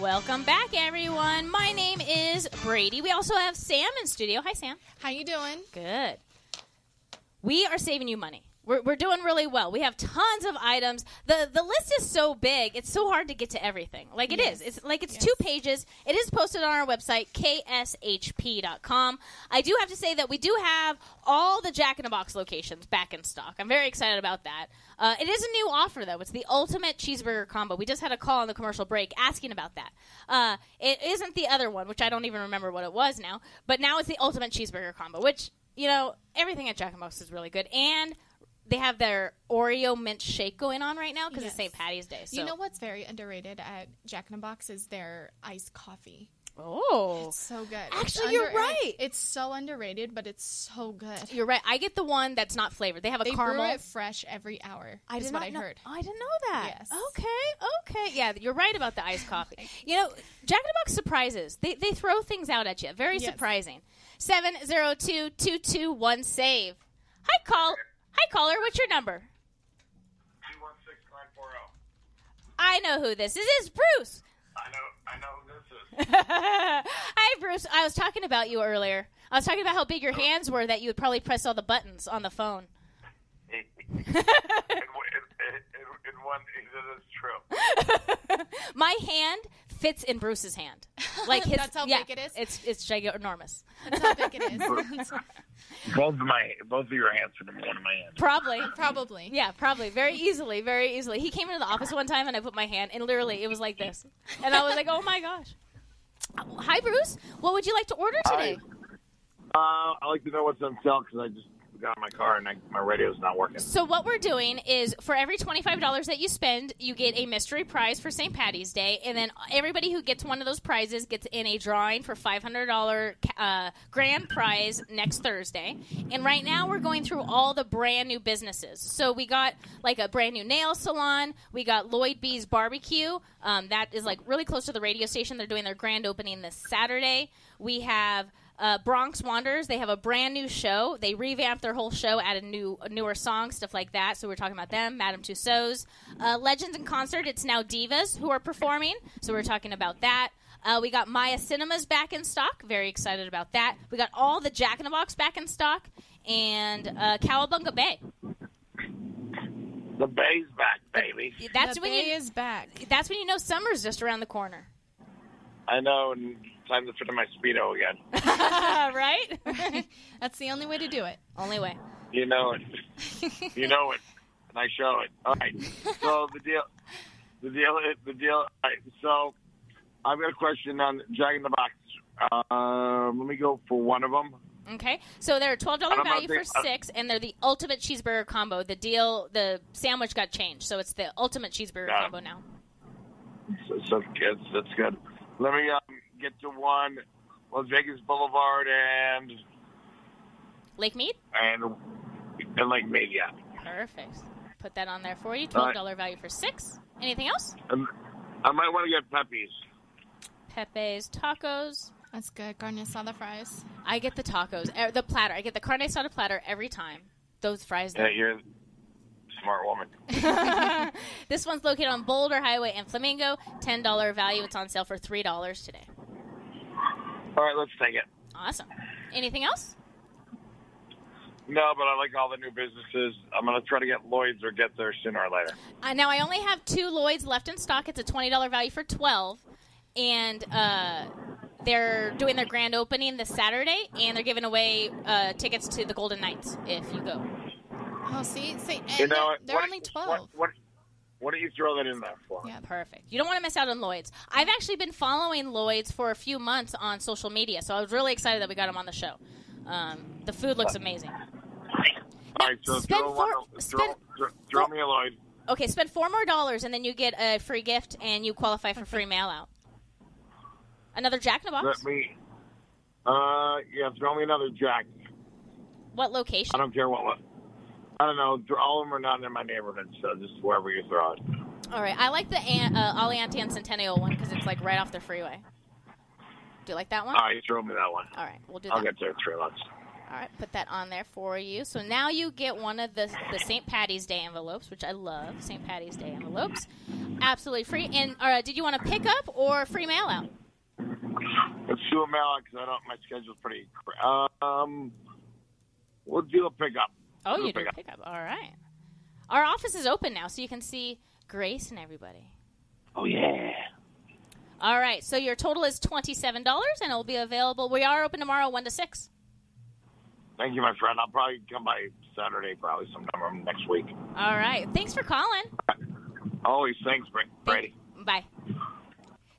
Welcome back, everyone. My name is Brady. We also have Sam in studio. Hi, Sam. How you doing? Good. We are saving you money. We're, we're doing really well. We have tons of items. the The list is so big; it's so hard to get to everything. Like it is. Yes. It's like it's two pages. It is posted on our website kshp.com. I do have to say that we do have all the Jack in the Box locations back in stock. I'm very excited about that. Uh, it is a new offer though. It's the ultimate cheeseburger combo. We just had a call on the commercial break asking about that. Uh, it isn't the other one, which I don't even remember what it was now. But now it's the ultimate cheeseburger combo, which you know everything at Jack in the Box is really good and. They have their Oreo mint shake going on right now because Yes. it's St. Patty's Day. So. You know what's very underrated at Jack in the Box is their iced coffee. Oh, It's so good. Actually, you're right. It's so underrated, but it's so good. You're right. I get the one that's not flavored. They have a They caramel. brew it fresh every hour. I did what not I know. heard. I didn't know that. Yes. Okay. Okay. Yeah, you're right about the iced coffee. You know, Jack in the Box surprises. They they throw things out at you. Very Yes. surprising. Seven zero two two two one save. Hi call. Hi caller. What's your number? Oh. I know who this is. It's Bruce. I know, I know who this is. Hi, Bruce. I was talking about you earlier. I was talking about how big your hands were that you would probably press all the buttons on the phone. in, in, in, in one, that is true. My hand fits in Bruce's hand. Like his, That's how yeah, big it is? It's it's ginormous. That's how big it is. Both of my both of your hands fit in one of my hands. Probably. Probably. Yeah, probably. Very easily. Very easily. He came into the office one time and I put my hand, and literally it was like this. And I was like, oh my gosh. Hi, Bruce. What would you like to order today? Uh, I like to know what's on sale because I just got in my car and I, my radio's not working. So what we're doing is for every twenty-five dollars that you spend, you get a mystery prize for St. Patty's Day, and then everybody who gets one of those prizes gets in a drawing for five hundred dollar uh, grand prize next Thursday. And right now we're going through all the brand new businesses. So we got like a brand new nail salon. We got Lloyd B's Barbecue. Um, that is like really close to the radio station. They're doing their grand opening this Saturday. We have uh, Bronx Wanderers. They have a brand new show. They revamped their whole show, added new newer songs, stuff like that. So we're talking about them. Madame Tussauds, uh, Legends in concert. It's now Divas who are performing. So we're talking about that. Uh, we got Maya Cinemas back in stock. Very excited about that. We got all the Jack in the Box back in stock, and uh, Cowabunga Bay. The bay's back, baby. That's The when Bay you is back. That's when you know summer's just around the corner, I know, and time to fit in my speedo again. right? That's the only way to do it. Only way. You know it. you know it, and I show it. All right. So the deal, the deal, the deal. All right. So I've got a question on Jack in the Box. Um, let me go for one of them. Okay, so they're twelve dollar value for think- uh, six, and they're the ultimate cheeseburger combo. The deal, the sandwich got changed, so it's the ultimate cheeseburger combo now. So, so good. That's good. Let me um, get to one. Las Vegas Boulevard and Lake Mead, and and Lake Mead. Yeah. perfect. Put that on there for you. All Twelve right. dollar value for six. Anything else? Um, I might want to get Pepe's. Pepe's tacos. That's good. Carne asada fries. I get the tacos, er, the platter. I get the carne asada platter every time. Those fries. Yeah, you're a smart woman. this one's located on Boulder Highway and Flamingo. Ten dollar value. It's on sale for three dollars today. All right, let's take it. Awesome. Anything else? No, but I like all the new businesses. I'm gonna try to get Lloyd's or get there sooner or later. Uh, now I only have two Lloyd's left in stock. It's a twenty dollar value for twelve, and uh, they're doing their grand opening this Saturday, and they're giving away uh, tickets to the Golden Knights if you go. Oh, see, see, and You know they're, they're What- only twelve. What, what, what do you throw that in there for? Yeah, perfect. You don't want to miss out on Lloyd's. I've actually been following Lloyd's for a few months on social media, so I was really excited that we got him on the show. Um, the food looks amazing. All right, so spend throw, one, four- throw, spend- throw, throw me a Lloyd. Okay, spend four more dollars, and then you get a free gift, and you qualify for free mail out. Another Jack in the Box. Let me. Uh, yeah, throw me another Jack. What location? I don't care what. I don't know. All of them are not in my neighborhood, so just wherever you throw it. All right, I like the An- uh, Centennial one because it's like right off the freeway. Do you like that one? All right, you throw me that one. All right, we'll do that. I'll get there three months. All right, put that on there for you. So now you get one of the the St. Patty's Day envelopes, which I love. St. Patty's Day envelopes, absolutely free. And uh, did you want to pick up or free mail out? Let's do a mail out because I don't. My schedule's pretty. Um, we'll do a pickup. Oh, you do pick up. pick up. All right. Our office is open now, so you can see Grace and everybody. Oh yeah. All right, so your total is twenty seven dollars, and it will be available. We are open tomorrow, one to six. Thank you, my friend. I'll probably come by Saturday, probably sometime next week. All right, thanks for calling. Always thanks, Bra- Brady. Bye.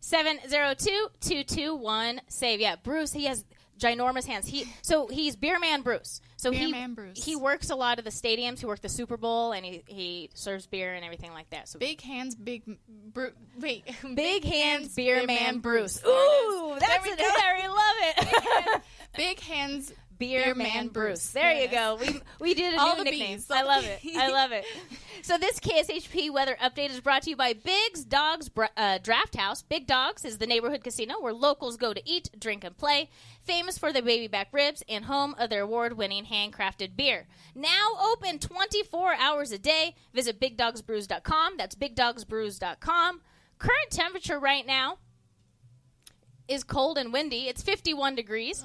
702-221 save. Yeah, Bruce, he has ginormous hands. He so he's Beer Man Bruce. So Beer he Man he works a lot of the stadiums. He worked the Super Bowl and he, he serves beer and everything like that. So Big hands, big Bru- wait, Big hands, Beer Man Bruce. There it is. Ooh, that's it. we love it. Big hands, Beer, Man, Bruce. There, you go. We we did a All new the nickname. Bs. I love it. I love it. So this KSHP weather update is brought to you by Big's Dogs uh, Draft House. Big Dogs is the neighborhood casino where locals go to eat, drink, and play. Famous for their baby back ribs and home of their award-winning handcrafted beer. Now open 24 hours a day. Visit BigDogsBrews.com. That's BigDogsBrews.com. Current temperature right now is cold and windy. It's 51 degrees.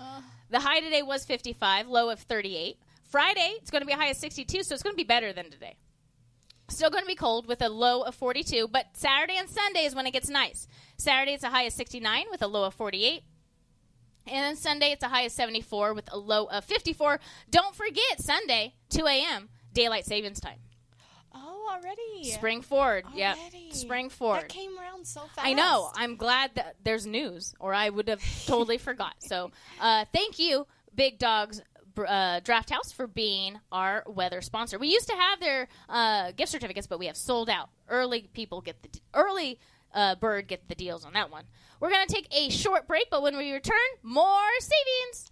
The high today was 55, low of 38. Friday, it's going to be a high of 62, so it's going to be better than today. Still going to be cold with a low of 42, but Saturday and Sunday is when it gets nice. Saturday, it's a high of 69 with a low of 48. And then Sunday, it's a high of 74 with a low of 54. Don't forget, Sunday, 2 a.m., daylight savings time. Already. Spring forward. Yep. Spring forward. That came around so fast. I know. I'm glad that there's news, or I would have totally forgot. So, uh, thank you, Big Dogs uh, Draft House, for being our weather sponsor. We used to have their uh, gift certificates, but we have sold out. Early people get the d- early uh, bird get the deals on that one. We're gonna take a short break, but when we return, more savings.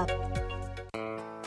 up.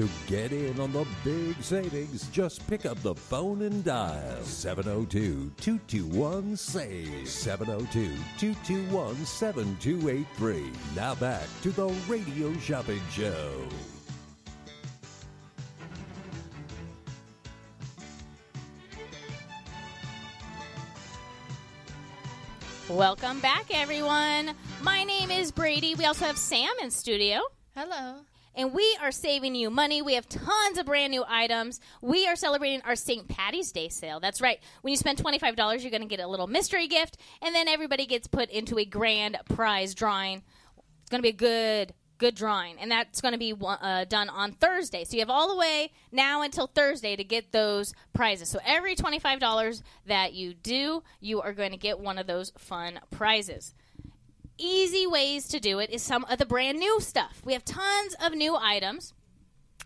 To get in on the big savings, just pick up the phone and dial 702 221 SAVE. 702 221 7283. Now back to the Radio Shopping Show. Welcome back, everyone. My name is Brady. We also have Sam in studio. Hello. And we are saving you money. We have tons of brand new items. We are celebrating our St. Patty's Day sale. That's right. When you spend $25, you're going to get a little mystery gift, and then everybody gets put into a grand prize drawing. It's going to be a good, good drawing, and that's going to be uh, done on Thursday. So you have all the way now until Thursday to get those prizes. So every $25 that you do, you are going to get one of those fun prizes easy ways to do it is some of the brand new stuff. We have tons of new items.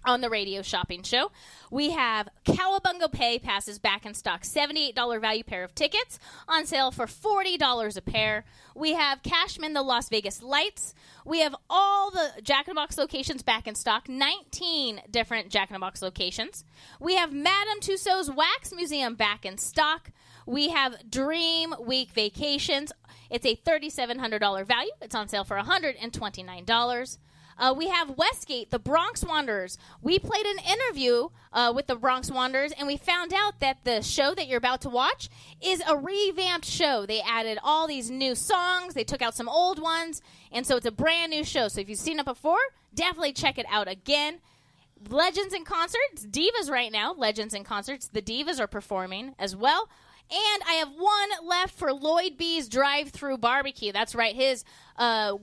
on the radio shopping show. We have Cowabunga Bay passes back in stock, $78 value pair of tickets on sale for $40 a pair. We have Cashman the Las Vegas Lights. We have all the Jack in the Box locations back in stock, 19 different Jack in the Box locations. We have Madame Tussauds Wax Museum back in stock. We have Dream Week Vacations. It's a $3,700 value. It's on sale for $129. Uh, we have Westgate, the Bronx Wanderers. We played an interview uh, with the Bronx Wanderers, and we found out that the show that you're about to watch is a revamped show. They added all these new songs, they took out some old ones, and so it's a brand new show. So if you've seen it before, definitely check it out again. Legends in concerts, Divas right now. Legends in concerts, the Divas are performing as well. And I have one left for Lloyd B's Drive Through Barbecue. That's right, his uh,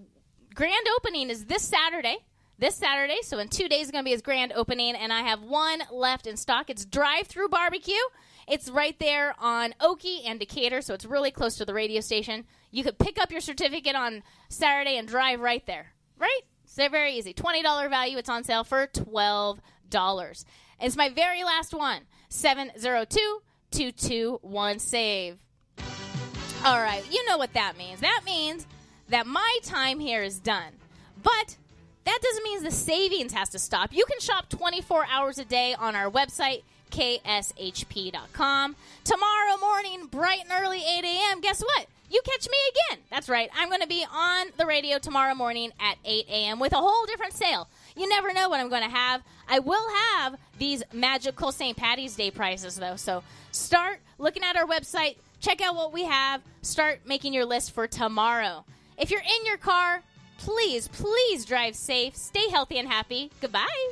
grand opening is this Saturday. This Saturday, so in two days is going to be his grand opening, and I have one left in stock. It's Drive Through Barbecue. It's right there on Oakey and Decatur, so it's really close to the radio station. You could pick up your certificate on Saturday and drive right there. Right? So very easy. $20 value. It's on sale for $12. It's my very last one. 702 221 SAVE. All right, you know what that means. That means that my time here is done. But that doesn't mean the savings has to stop. You can shop 24 hours a day on our website, kshp.com. Tomorrow morning, bright and early, 8 a.m., guess what? You catch me again. That's right. I'm going to be on the radio tomorrow morning at 8 a.m. with a whole different sale. You never know what I'm going to have. I will have these magical St. Patty's Day prices, though. So start looking at our website, check out what we have, start making your list for tomorrow. If you're in your car, please, please drive safe, stay healthy and happy. Goodbye.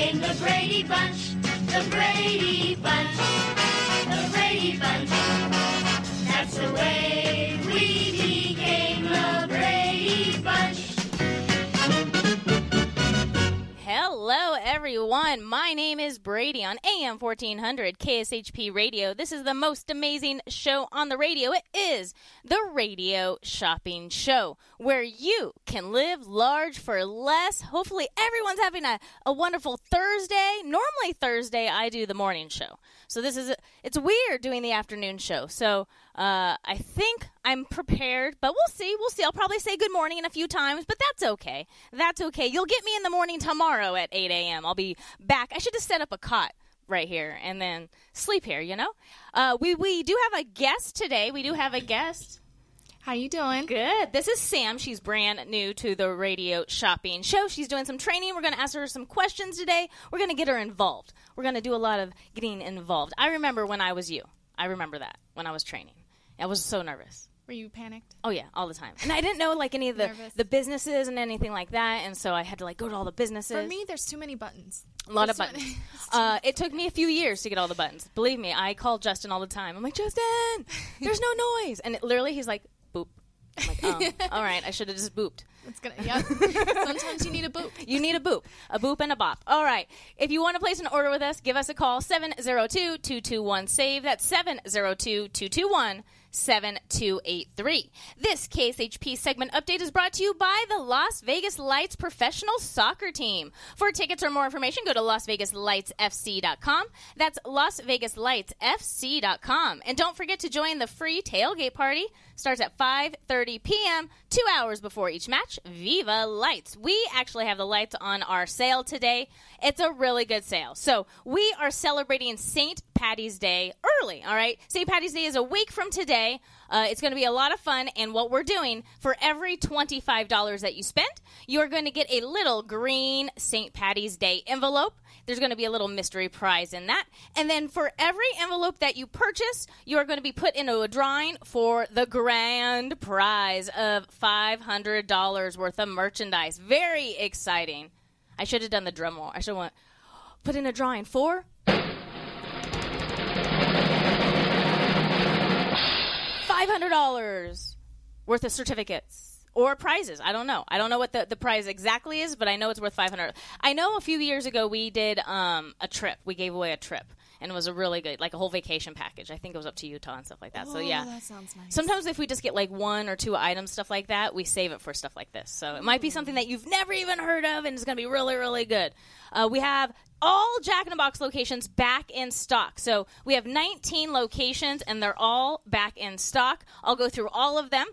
became the Brady Bunch. The Brady Bunch. Everyone. My name is Brady on AM 1400 KSHP Radio. This is the most amazing show on the radio. It is the Radio Shopping Show, where you can live large for less. Hopefully, everyone's having a, a wonderful Thursday. Normally, Thursday, I do the morning show. So, this is it's weird doing the afternoon show. So uh, I think I'm prepared, but we'll see. We'll see. I'll probably say good morning in a few times, but that's okay. That's okay. You'll get me in the morning tomorrow at 8 a.m. I'll be back. I should have set up a cot right here and then sleep here. You know. Uh, we we do have a guest today. We do have a guest. How you doing? Good. This is Sam. She's brand new to the radio shopping show. She's doing some training. We're going to ask her some questions today. We're going to get her involved. We're going to do a lot of getting involved. I remember when I was you. I remember that when I was training. I was so nervous. Were you panicked? Oh yeah, all the time. And I didn't know like any of the Nervous. the businesses and anything like that, and so I had to like go to all the businesses. For me, there's too many buttons. a lot of There's too buttons. many- Uh, it took me a few years to get all the buttons. Believe me, I call Justin all the time. I'm like, Justin, there's no noise, and it, literally he's like, boop. I'm like, oh, all right, I should have just booped. It's gonna. Yep. Sometimes you need a boop. You need a boop, a boop and a bop. All right. If you want to place an order with us, give us a call 702-221-SAVE. That's 702-221 7283. This KSHP segment update is brought to you by the Las Vegas Lights professional soccer team. For tickets or more information, go to LasVegasLightsFC.com. That's LasVegasLightsFC.com. And don't forget to join the free tailgate party. Starts at 5:30 p.m. 2 hours before each match. Viva Lights. We actually have the lights on our sale today. It's a really good sale. So, we are celebrating St. Patty's Day early, all right? St. Patty's Day is a week from today. Uh, it's going to be a lot of fun, and what we're doing for every $25 that you spend, you're going to get a little green St. Patty's Day envelope. There's going to be a little mystery prize in that. And then for every envelope that you purchase, you are going to be put into a drawing for the grand prize of $500 worth of merchandise. Very exciting. I should have done the drum roll. I should have went, put in a drawing for $500 worth of certificates or prizes. I don't know. I don't know what the, the prize exactly is, but I know it's worth 500. I know a few years ago we did um, a trip. We gave away a trip and it was a really good like a whole vacation package. I think it was up to Utah and stuff like that. so Oh, yeah. that sounds nice. Sometimes if we just get like one or two items stuff like that, we save it for stuff like this. So it might be something that you've never even heard of and it's going to be really really good. Uh, we have all Jack in the Box locations back in stock. So we have 19 locations and they're all back in stock. I'll go through all of them.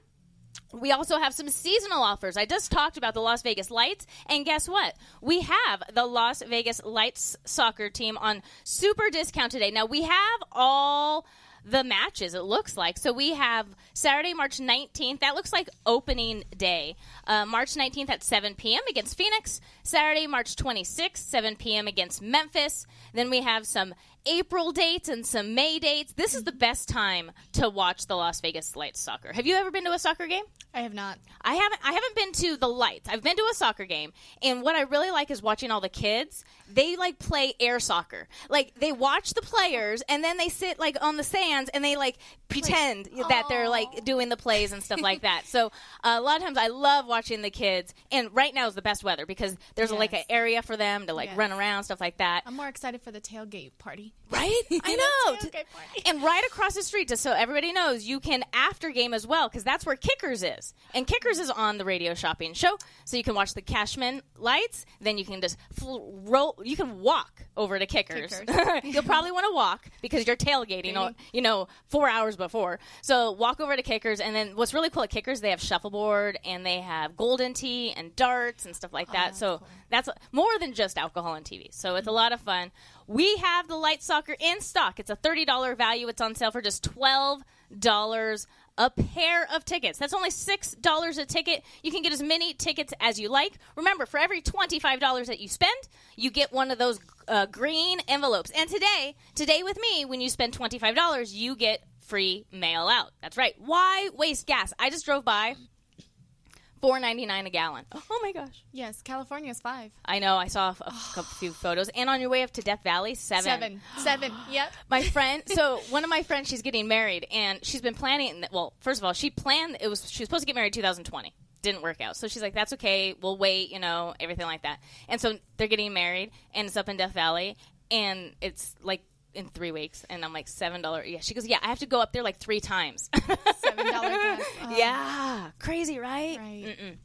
We also have some seasonal offers. I just talked about the Las Vegas Lights, and guess what? We have the Las Vegas Lights soccer team on super discount today. Now, we have all the matches, it looks like. So we have Saturday, March 19th. That looks like opening day. Uh, March 19th at 7 p.m. against Phoenix. Saturday, March 26th, 7 p.m. against Memphis. Then we have some April dates and some May dates. This is the best time to watch the Las Vegas Lights soccer. Have you ever been to a soccer game? I have not. I haven't. I haven't been to the lights. I've been to a soccer game, and what I really like is watching all the kids. They like play air soccer. Like they watch the players, and then they sit like on the sands, and they like pretend that they're like doing the plays and stuff like that. So uh, a lot of times, I love watching the kids. And right now is the best weather because there's like an area for them to like Yes. run around, stuff like that. I'm more excited for the tailgate party. Right? I know. and right across the street, just so everybody knows, you can after game as well because that's where Kickers is, and Kickers is on the radio shopping show, so you can watch the Cashman lights. Then you can just fl- roll. You can walk over to Kickers. Kickers. You'll probably want to walk because you're tailgating, you know, four hours before. So walk over to Kickers, and then what's really cool at Kickers, they have shuffleboard and they have Golden Tee and darts and stuff like oh, that. so that's more than just alcohol and TV. So it's a lot of fun. We have the light soccer in stock. It's a thirty dollar value. It's on sale for just twelve dollars a pair of tickets. That's only six dollars a ticket. You can get as many tickets as you like. Remember, for every twenty five dollars that you spend, you get one of those uh, green envelopes. And today, today with me, when you spend twenty five dollars, you get free mail out. That's right. Why waste gas? I just drove by. Four ninety nine a gallon. Oh my gosh. Yes, California's five. I know. I saw a, a couple few photos. And on your way up to Death Valley, seven. Seven. Seven. Yep. My friend, so one of my friends, she's getting married, and she's been planning. Well, first of all, she planned. It was she was supposed to get married 2020. Didn't work out, so she's like, "That's okay. We'll wait." You know, everything like that. And so they're getting married, and it's up in Death Valley, and it's like in three weeks. And I'm like, seven dollar. Yeah, she goes, "Yeah, I have to go up there like three times." Seven dollar. Oh. yeah, crazy, right? Right. Mm-mm.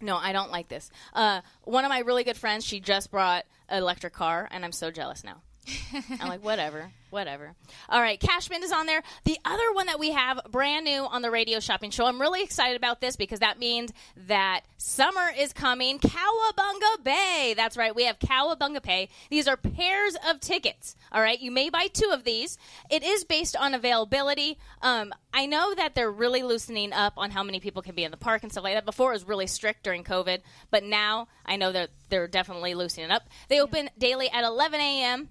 No, I don't like this. Uh, one of my really good friends, she just brought an electric car, and I'm so jealous now. I'm like, whatever, whatever. All right, Cashman is on there. The other one that we have brand new on the radio shopping show. I'm really excited about this because that means that summer is coming. Cowabunga Bay. That's right. We have Cowabunga Bay. These are pairs of tickets. All right, you may buy two of these. It is based on availability. Um, I know that they're really loosening up on how many people can be in the park and stuff like that. Before it was really strict during COVID, but now I know that they're definitely loosening up. They open daily at 11 a.m.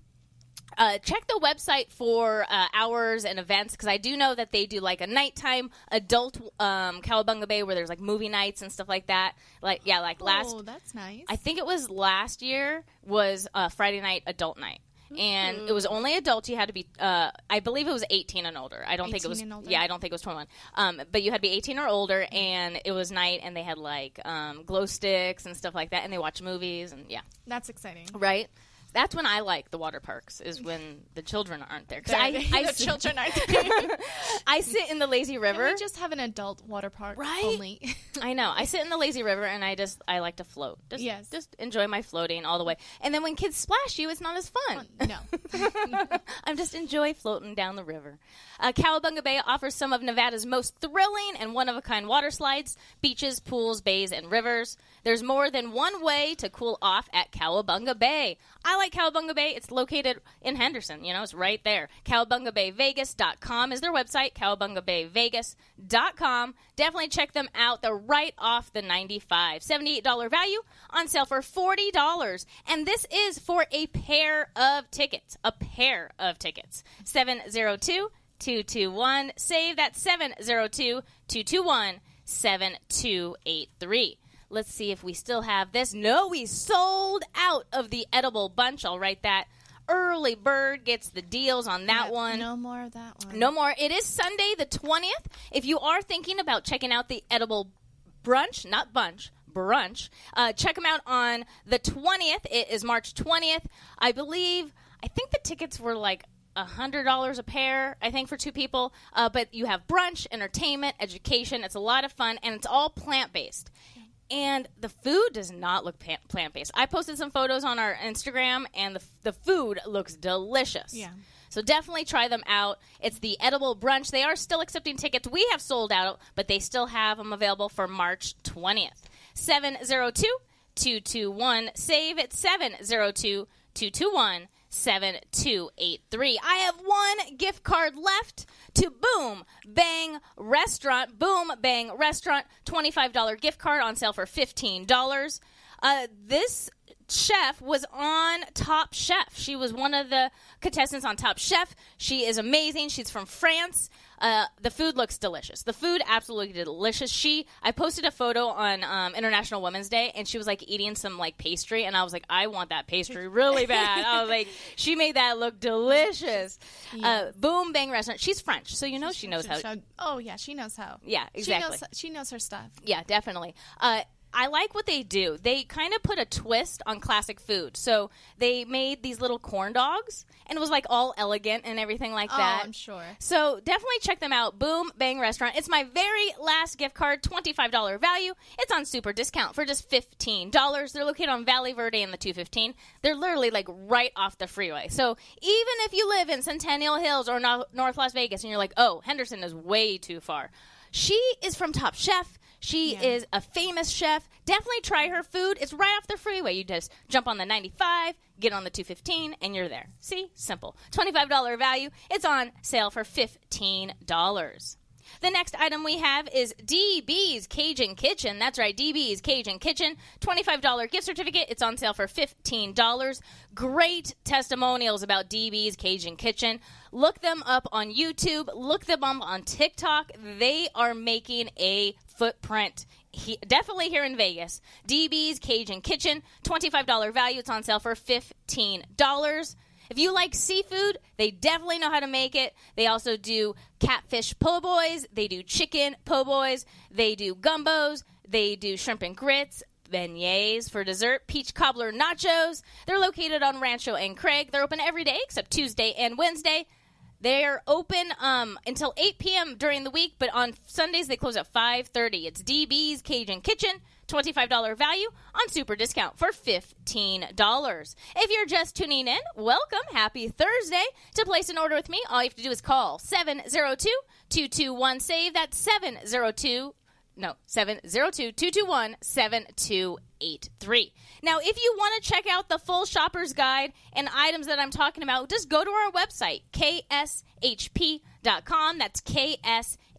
Uh, check the website for uh, hours and events because I do know that they do like a nighttime adult um, Cowabunga Bay where there's like movie nights and stuff like that. Like yeah, like last. Oh, that's nice. I think it was last year was uh, Friday night adult night. And it was only adults. You had to be, uh, I believe it was 18 and older. I don't think it was, and older? yeah, I don't think it was 21. Um, but you had to be 18 or older, and it was night, and they had like um, glow sticks and stuff like that, and they watched movies, and yeah. That's exciting. Right? That's when I like the water parks is when the children aren't there. 'Cause There- I, I the sit- children aren't there. I sit in the lazy river. Can we just have an adult water park Right? only? I know. I sit in the lazy river and I just I like to float. Just, Yes. Just enjoy my floating all the way. And then when kids splash you, it's not as fun. No. I'm just enjoy floating down the river. Uh, Cowabunga Bay offers some of Nevada's most thrilling and one of a kind water slides, beaches, pools, bays, and rivers. There's more than one way to cool off at Cowabunga Bay. I like Cowabunga Bay. It's located in Henderson. You know, it's right there. CowabungaBayVegas.com is their website. CowabungaBayVegas.com. Definitely check them out. They're right off the 95 $78 value on sale for $40. And this is for a pair of tickets. A pair of tickets. 702 221 save that 702 221 7283. Let's see if we still have this. No, we sold out of the edible bunch. I'll write that. Early bird gets the deals on that one. No more of that one. No more. It is Sunday the 20th. If you are thinking about checking out the edible brunch, not bunch, brunch, uh, check them out on the 20th. It is March 20th. I believe, I think the tickets were like $100 a pair, I think, for two people. Uh, but you have brunch, entertainment, education. It's a lot of fun, and it's all plant based. And the food does not look plant based. I posted some photos on our Instagram, and the, the food looks delicious. Yeah. So definitely try them out. It's the edible brunch. They are still accepting tickets. We have sold out, but they still have them available for March 20th. 702 221 save it 702 221 7283. I have one gift card left to Boom Bang Restaurant. Boom Bang Restaurant, $25 gift card on sale for $15. Uh, this chef was on Top Chef. She was one of the contestants on Top Chef. She is amazing. She's from France. Uh, the food looks delicious. The food absolutely delicious. She, I posted a photo on um, International Women's Day, and she was like eating some like pastry, and I was like, I want that pastry really bad. I was like, she made that look delicious. Uh, Boom Bang Restaurant. She's French, so you know she knows how. Oh yeah, she knows how. Yeah, exactly. She knows, she knows her stuff. Yeah, definitely. Uh, I like what they do. They kind of put a twist on classic food. So they made these little corn dogs, and it was like all elegant and everything like that. Oh, that. I'm sure. So definitely check them out. Boom Bang Restaurant. It's my very last gift card, $25 value. It's on super discount for just $15. They're located on Valle Verde and the 215. They're literally like right off the freeway. So even if you live in Centennial Hills or no- North Las Vegas and you're like, oh, Henderson is way too far. She is from Top Chef. She is a famous chef. Definitely try her food. It's right off the freeway. You just jump on the 95, get on the 215, and you're there. See? Simple. $25 value. It's on sale for $15. The next item we have is DB's Cajun Kitchen. That's right, DB's Cajun Kitchen. $25 gift certificate. It's on sale for $15. Great testimonials about DB's Cajun Kitchen. Look them up on YouTube. Look them up on TikTok. They are making a footprint. He, definitely here in Vegas. DB's Cajun Kitchen. $25 value. It's on sale for $15. If you like seafood, they definitely know how to make it. They also do catfish po' boys, they do chicken po' boys, they do gumbos, they do shrimp and grits, beignets for dessert, peach cobbler nachos. They're located on Rancho and Craig. They're open every day except Tuesday and Wednesday. They're open um, until 8 p.m. during the week, but on Sundays they close at 5:30. It's DB's Cajun Kitchen. $25 value on super discount for $15. If you're just tuning in, welcome. Happy Thursday. To place an order with me, all you have to do is call 702 221 SAVE. That's 702 no, 702-221-7283. Now, if you want to check out the full shopper's guide and items that I'm talking about, just go to our website, kshp.com. That's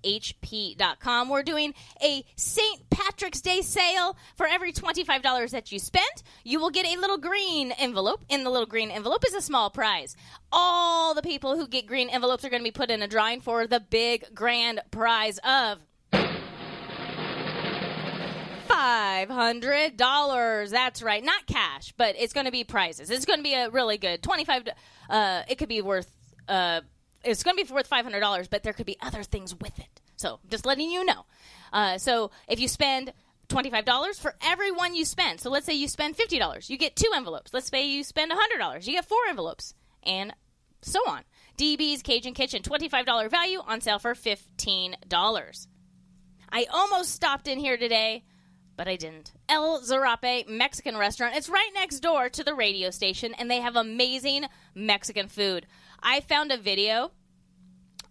kshp.com. We're doing a St. Patrick's Day sale. For every $25 that you spend, you will get a little green envelope. In the little green envelope is a small prize. All the people who get green envelopes are going to be put in a drawing for the big grand prize of five hundred dollars. That's right, not cash, but it's going to be prizes. It's going to be a really good twenty-five. Uh, it could be worth. Uh, it's going to be worth five hundred dollars, but there could be other things with it. So, just letting you know. Uh, so, if you spend twenty-five dollars for every one you spend, so let's say you spend fifty dollars, you get two envelopes. Let's say you spend hundred dollars, you get four envelopes, and so on. DB's Cajun Kitchen, twenty-five dollar value on sale for fifteen dollars. I almost stopped in here today, but I didn't. El Zarape Mexican restaurant. It's right next door to the radio station, and they have amazing Mexican food. I found a video.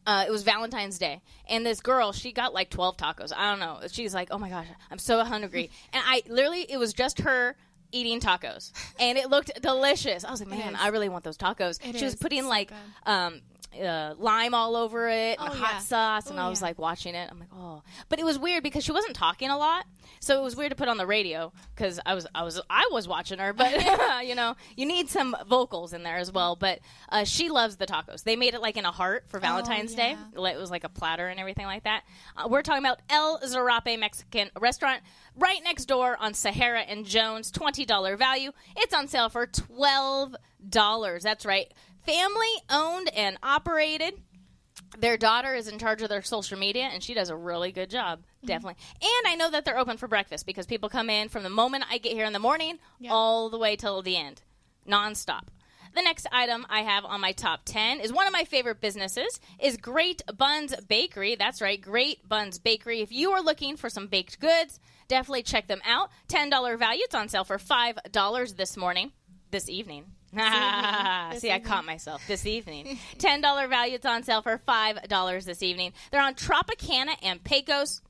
Uh, it was Valentine's Day, and this girl, she got like 12 tacos. I don't know. She's like, oh my gosh, I'm so hungry. and I literally, it was just her eating tacos, and it looked delicious. I was like, man. I really want those tacos. It she was is. putting So like good. um, uh, lime all over it, and Oh, hot yeah. sauce, and Oh, I was yeah. like watching it. I'm like, oh, but it was weird because she wasn't talking a lot, so it was weird to put on the radio because I was I was I was watching her, but you know, you need some vocals in there as well. But uh, she loves the tacos. They made it like in a heart for Valentine's Day. It was like a platter and everything like that. Uh, we're talking about El Zarape Mexican restaurant right next door on Sahara and Jones. Twenty dollar value. It's on sale for twelve dollars. That's right. Family owned and operated. Their daughter is in charge of their social media and she does a really good job mm-hmm. definitely. And i know that they're open for breakfast because people come in from the moment i get here in the morning all the way till the end nonstop. The next item i have on my top 10 is one of my favorite businesses is great buns bakery. That's right great buns bakery. If you are looking for some baked goods definitely check them out. $10 value it's on sale for $5 this morning this evening This See, I caught myself this evening. Ten dollar value. It's on sale for five dollars this evening. They're on Tropicana and Pecos.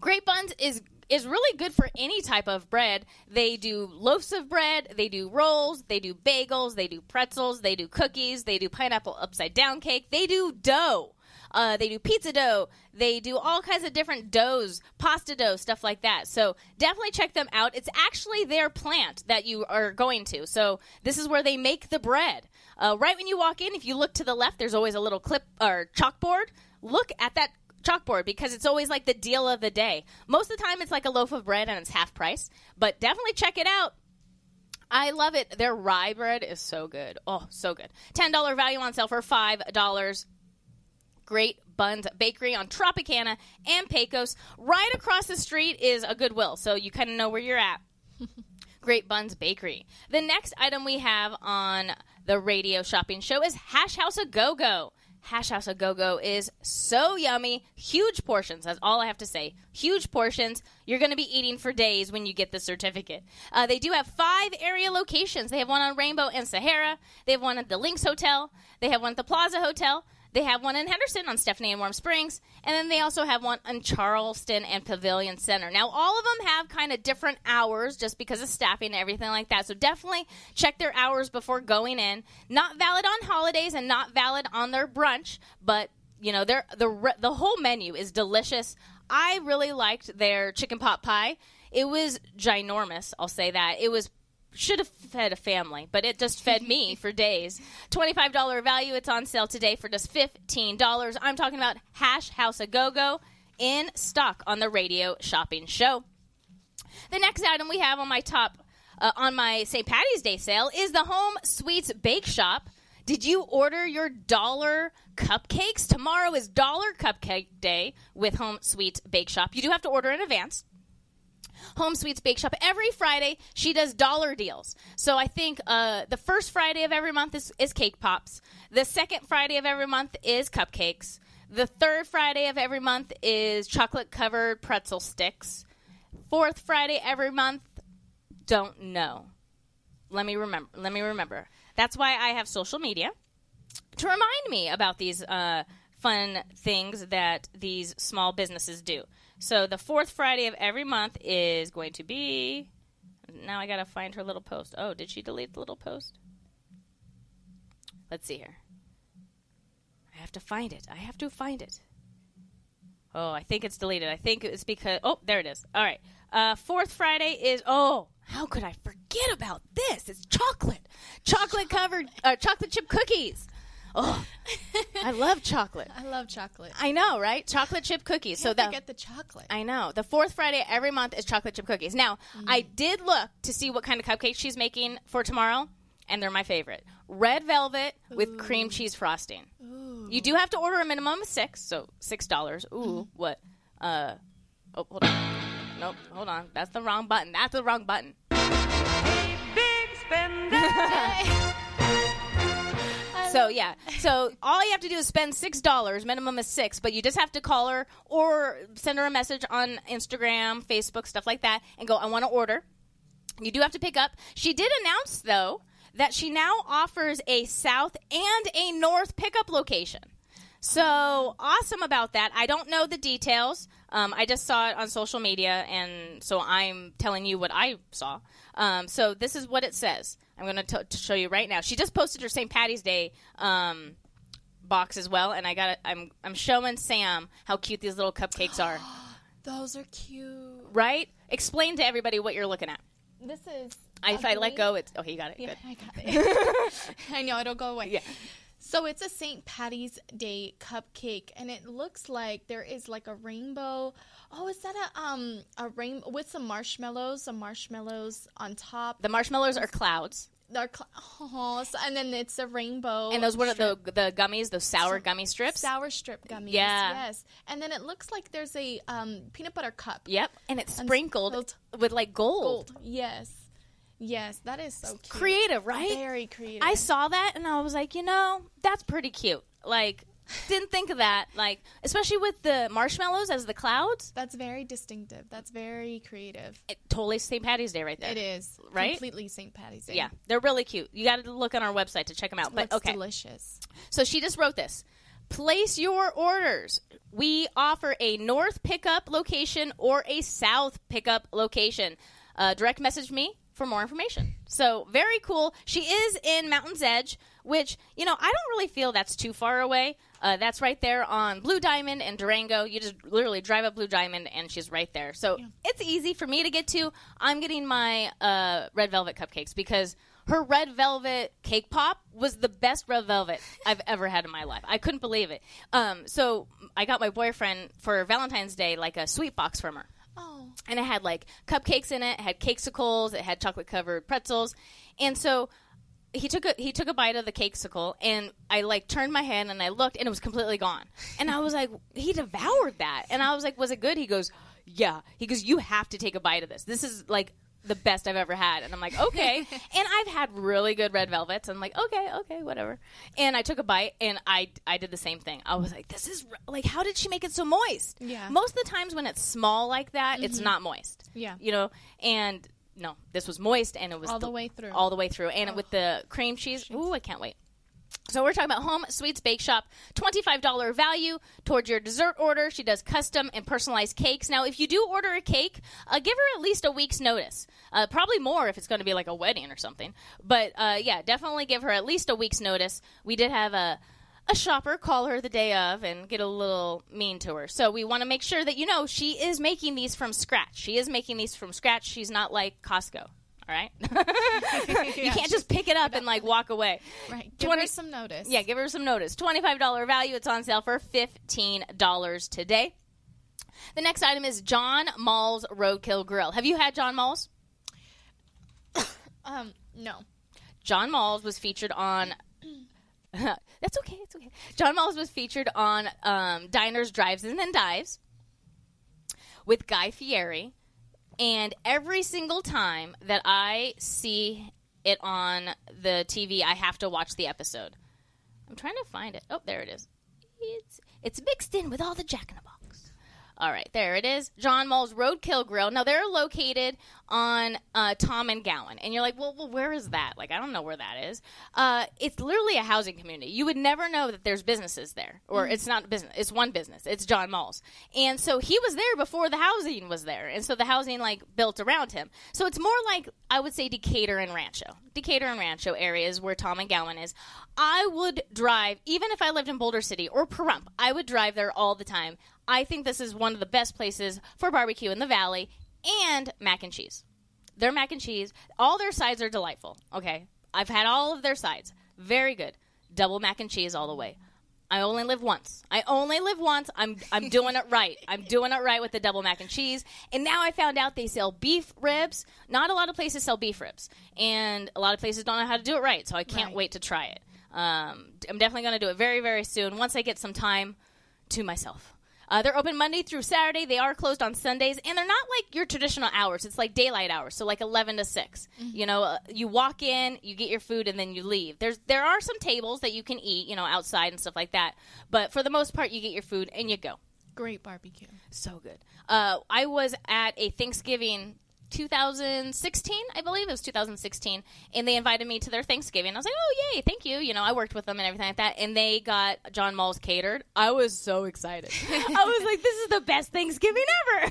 Great Buns is is really good for any type of bread. They do loaves of bread, they do rolls, they do bagels, they do pretzels, they do cookies, they do pineapple upside down cake, they do dough. Uh, they do pizza dough. They do all kinds of different doughs, pasta dough, stuff like that. So definitely check them out. It's actually their plant that you are going to. So this is where they make the bread. Uh, right when you walk in, if you look to the left, there's always a little clip or chalkboard. Look at that chalkboard because it's always like the deal of the day. Most of the time, it's like a loaf of bread and it's half price. But definitely check it out. I love it. Their rye bread is so good. Oh, so good. $10 value on sale for $5. Great Buns Bakery on Tropicana and Pecos. Right across the street is a Goodwill, so you kind of know where you're at. Great Buns Bakery. The next item we have on the radio shopping show is Hash House a Go Go. Hash House a Go Go is so yummy. Huge portions. That's all I have to say. Huge portions. You're going to be eating for days when you get the certificate. Uh, they do have five area locations. They have one on Rainbow and Sahara. They have one at the LINQ Hotel. They have one at the Plaza Hotel. They have one in Henderson on Stephanie and Warm Springs, and then they also have one in Charleston and Pavilion Center. Now, all of them have kind of different hours just because of staffing and everything like that. So definitely check their hours before going in. Not valid on holidays and not valid on their brunch, but you know, their the the whole menu is delicious. I really liked their chicken pot pie. It was ginormous. I'll say that. It was should have fed a family, but it just fed me for days. $25 value. It's on sale today for just $15. I'm talking about Hash House a Go Go in stock on the radio shopping show. The next item we have on my top uh, on my St. Patty's Day sale is the Home Sweets Bake Shop. Did you order your dollar cupcakes? Tomorrow is Dollar Cupcake Day with Home Sweets Bake Shop. You do have to order in advance. Home Sweets Bake Shop. Every Friday, she does dollar deals. So I think uh, the first Friday of every month is, is cake pops. The second Friday of every month is cupcakes. The third Friday of every month is chocolate covered pretzel sticks. fourth Friday every month. Don't know. Let me remember. Let me remember. That's why I have social media to remind me about these uh, fun things that these small businesses do. So the fourth Friday of every month is going to be. Now I gotta find her little post. Oh, did she delete the little post? Let's see here. I have to find it. I have to find it. Oh, I think it's deleted. I think it's because. Oh, there it is. All right. Uh, fourth Friday is. Oh, how could I forget about this? It's chocolate. Chocolate covered. Uh, chocolate chip cookies. Oh, I love chocolate. I love chocolate. I know, right? Chocolate chip cookies. so Can't the forget the chocolate. I know. The fourth Friday every month is chocolate chip cookies. Now, I did look to see what kind of cupcakes she's making for tomorrow, and they're my favorite. Red velvet with cream cheese frosting. You do have to order a minimum of six, so six dollars. Ooh, what? Uh, oh, hold on. Nope, hold on. That's the wrong button. That's the wrong button. So yeah, so all you have to do is spend six dollars. Minimum is six, but you just have to call her or send her a message on Instagram, Facebook, stuff like that, and go. I want to order. You do have to pick up. She did announce though that she now offers a south and a north pickup location. So awesome about that. I don't know the details. Um, I just saw it on social media, and so I'm telling you what I saw. Um, so this is what it says. I'm going to to show you right now. She just posted her St. Patty's Day um, box as well, and I got I'm I'm showing Sam how cute these little cupcakes are. Those are cute. right? Explain to everybody what you're looking at. This is. I, if I let go, it's okay. You got it. Yeah, Good. I got it. I know it'll go away. Yeah. So it's a St. Patty's Day cupcake, and it looks like there is like a rainbow. Oh, is that a um a rainbow with some marshmallows? Some marshmallows on top. The marshmallows are clouds. They're cl- oh, so- and then it's a rainbow. And those what are the the gummies? Those sour gummy strips. sour strip gummies. Yeah. Yes. And then it looks like there's a um peanut butter cup. Yep, and it's sprinkled sprinkled with like gold. Gold. Yes. Yes, that is so cute. Creative, right? Very creative. I saw that and I was like, you know, that's pretty cute. Like, didn't think of that. Like, especially with the marshmallows as the clouds. That's very distinctive. That's very creative. It, totally St. Patty's Day right there. It is right. completely St. Patty's Day. Yeah, they're really cute. You got to look on our website to check them out. But Looks okay, delicious. So she just wrote this. Place your orders. We offer a north pickup location or a south pickup location. Uh, direct message me for more information. So very cool. She is in Mountain's Edge, which you know I don't really feel that's too far away. Uh, that's right there on Blue Diamond and Durango. You just literally drive up Blue Diamond and she's right there. So it's easy for me to get to. I'm getting my uh, red velvet cupcakes because her red velvet cake pop was the best red velvet I've ever had in my life. I couldn't believe it. Um, so I got my boyfriend for Valentine's Day like a sweet box from her. Oh. And it had like cupcakes in it, it had cakesicles, it had chocolate covered pretzels. And so he took a he took a bite of the cakesicle and I like turned my head and I looked and it was completely gone. And I was like, he devoured that. And I was like, was it good? He goes, yeah. He goes, you have to take a bite of this. This is like the best I've ever had. And I'm like, okay. and I've had really good red velvets. I'm like, okay, okay, whatever. And I took a bite and I I did the same thing. I was like, this is like, how did she make it so moist? Yeah. Most of the times when it's small like that, it's Mhm. not moist. Yeah. You know, and no, this was moist and it was All the way through. All the way through. And with the cream cheese, ooh, I can't wait. So we're talking about Home Sweets Bake Shop, $25 value towards your dessert order. She does custom and personalized cakes. Now, if you do order a cake, uh, give her at least a week's notice. Uh, probably more if it's going to be like a wedding or something. But uh, yeah, definitely give her at least a week's notice. We did have a a shopper call her the day of and get a little mean to her. So we want to make sure that you know she is making these from scratch. She is making these from scratch. She's not like Costco. All right, you can't just pick it up and like walk away. Right. Give 20 her some notice. Yeah, give her some notice. Twenty-five dollar value. It's on sale for fifteen dollars today. The next item is John Mull's Roadkill Grill. Have you had John Mull's? Um, no. John Mull's was featured on. That's okay. It's okay. John Mull's was featured on um, Diners, Drives, and then Dives with Guy Fieri, and every single time that I see it on the TV, I have to watch the episode. I'm trying to find it. Oh, there it is. It's it's mixed in with all the Jack in the. All right, there it is. John Mull's Roadkill Grill. Now they're located on uh, Thom and Gowan, and you're like, well, well, where is that? Like, I don't know where that is. Uh, it's literally a housing community. You would never know that there's businesses there, or Mhm. it's not business. It's one business. It's John Mull's, and so he was there before the housing was there, and so the housing like built around him. So it's more like I would say Decatur and Rancho, Decatur and Rancho areas where Thom and Gowan is. I would drive, even if I lived in Boulder City or Pahrump, I would drive there all the time. I think this is one of the best places for barbecue in the valley and mac and cheese. Their mac and cheese, all their sides are delightful. Okay. I've had all of their sides. Very good. Double mac and cheese all the way. I only live once. I only live once. I'm I'm doing it right. I'm doing it right with the double mac and cheese. And now I found out they sell beef ribs. Not a lot of places sell beef ribs, and a lot of places don't know how to do it right. So I can't Right. wait to try it. Um, I'm definitely going to do it very very soon once I get some time to myself. Uh, they're open Monday through Saturday. They are closed on Sundays, and they're not like your traditional hours. It's like daylight hours, so like eleven to 6 You know, uh, you walk in, you get your food, and then you leave. There's there are some tables that you can eat, you know, outside and stuff like that. But for the most part, you get your food and you go. Great barbecue. So good. Uh, I was at a Thanksgiving 2016, I believe it was 2016, and they invited me to their Thanksgiving. I was like, oh yay, thank you. You know, I worked with them and everything like that, and they got John Mull's catered. I was so excited. I was like, this is the best Thanksgiving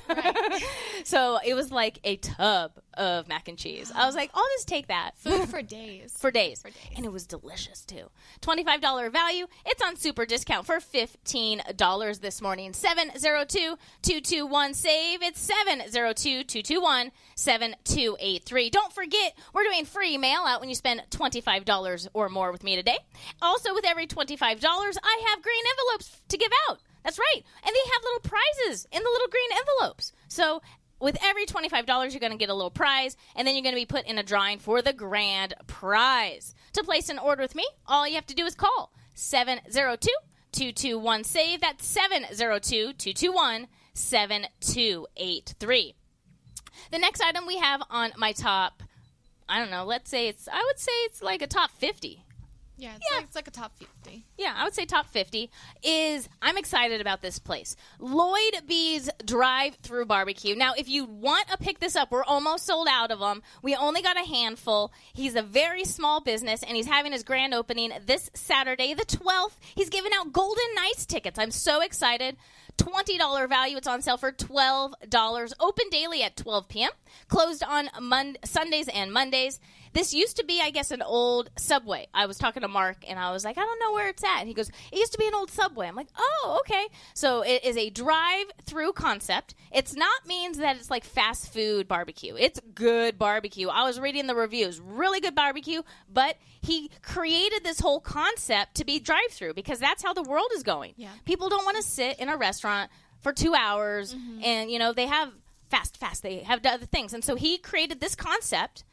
ever. so it was like a tub of mac and cheese. I was like, I'll just take that. Food for days. for days. And it was delicious too. $25 value. It's on super discount for $15 this morning. 702 221 SAVE. It's 702 221 7283. Don't forget, we're doing free mail out when you spend $25 or more with me today. Also, with every $25, I have green envelopes to give out. That's right. And they have little prizes in the little green envelopes. So with every $25, you're going to get a little prize, and then you're going to be put in a drawing for the grand prize. To place an order with me, all you have to do is call 702 221 SAVE. That's 702 221 7283. The next item we have on my top, I don't know, let's say it's, I would say it's like a top 50. Yeah, it's, Like, it's like a top 50. Yeah, I would say top 50 is I'm excited about this place. Lloyd B's Drive Through Barbecue. Now, if you want to pick this up, we're almost sold out of them. We only got a handful. He's a very small business and he's having his grand opening this Saturday, the 12th. He's giving out Golden Knights tickets. I'm so excited. $20 value. It's on sale for $12. Open daily at 12 p.m. Closed on Mon- Sundays and Mondays. This used to be, I guess, an old subway. I was talking to Mark and I was like, I don't know where it's at. And he goes, It used to be an old subway. I'm like, Oh, okay. So it is a drive through concept. It's not means that it's like fast food barbecue. It's good barbecue. I was reading the reviews. Really good barbecue, but he created this whole concept to be drive through because that's how the world is going. Yeah. People don't want to sit in a restaurant for two hours mm-hmm. and, you know, they have fast, fast. They have other things. And so he created this concept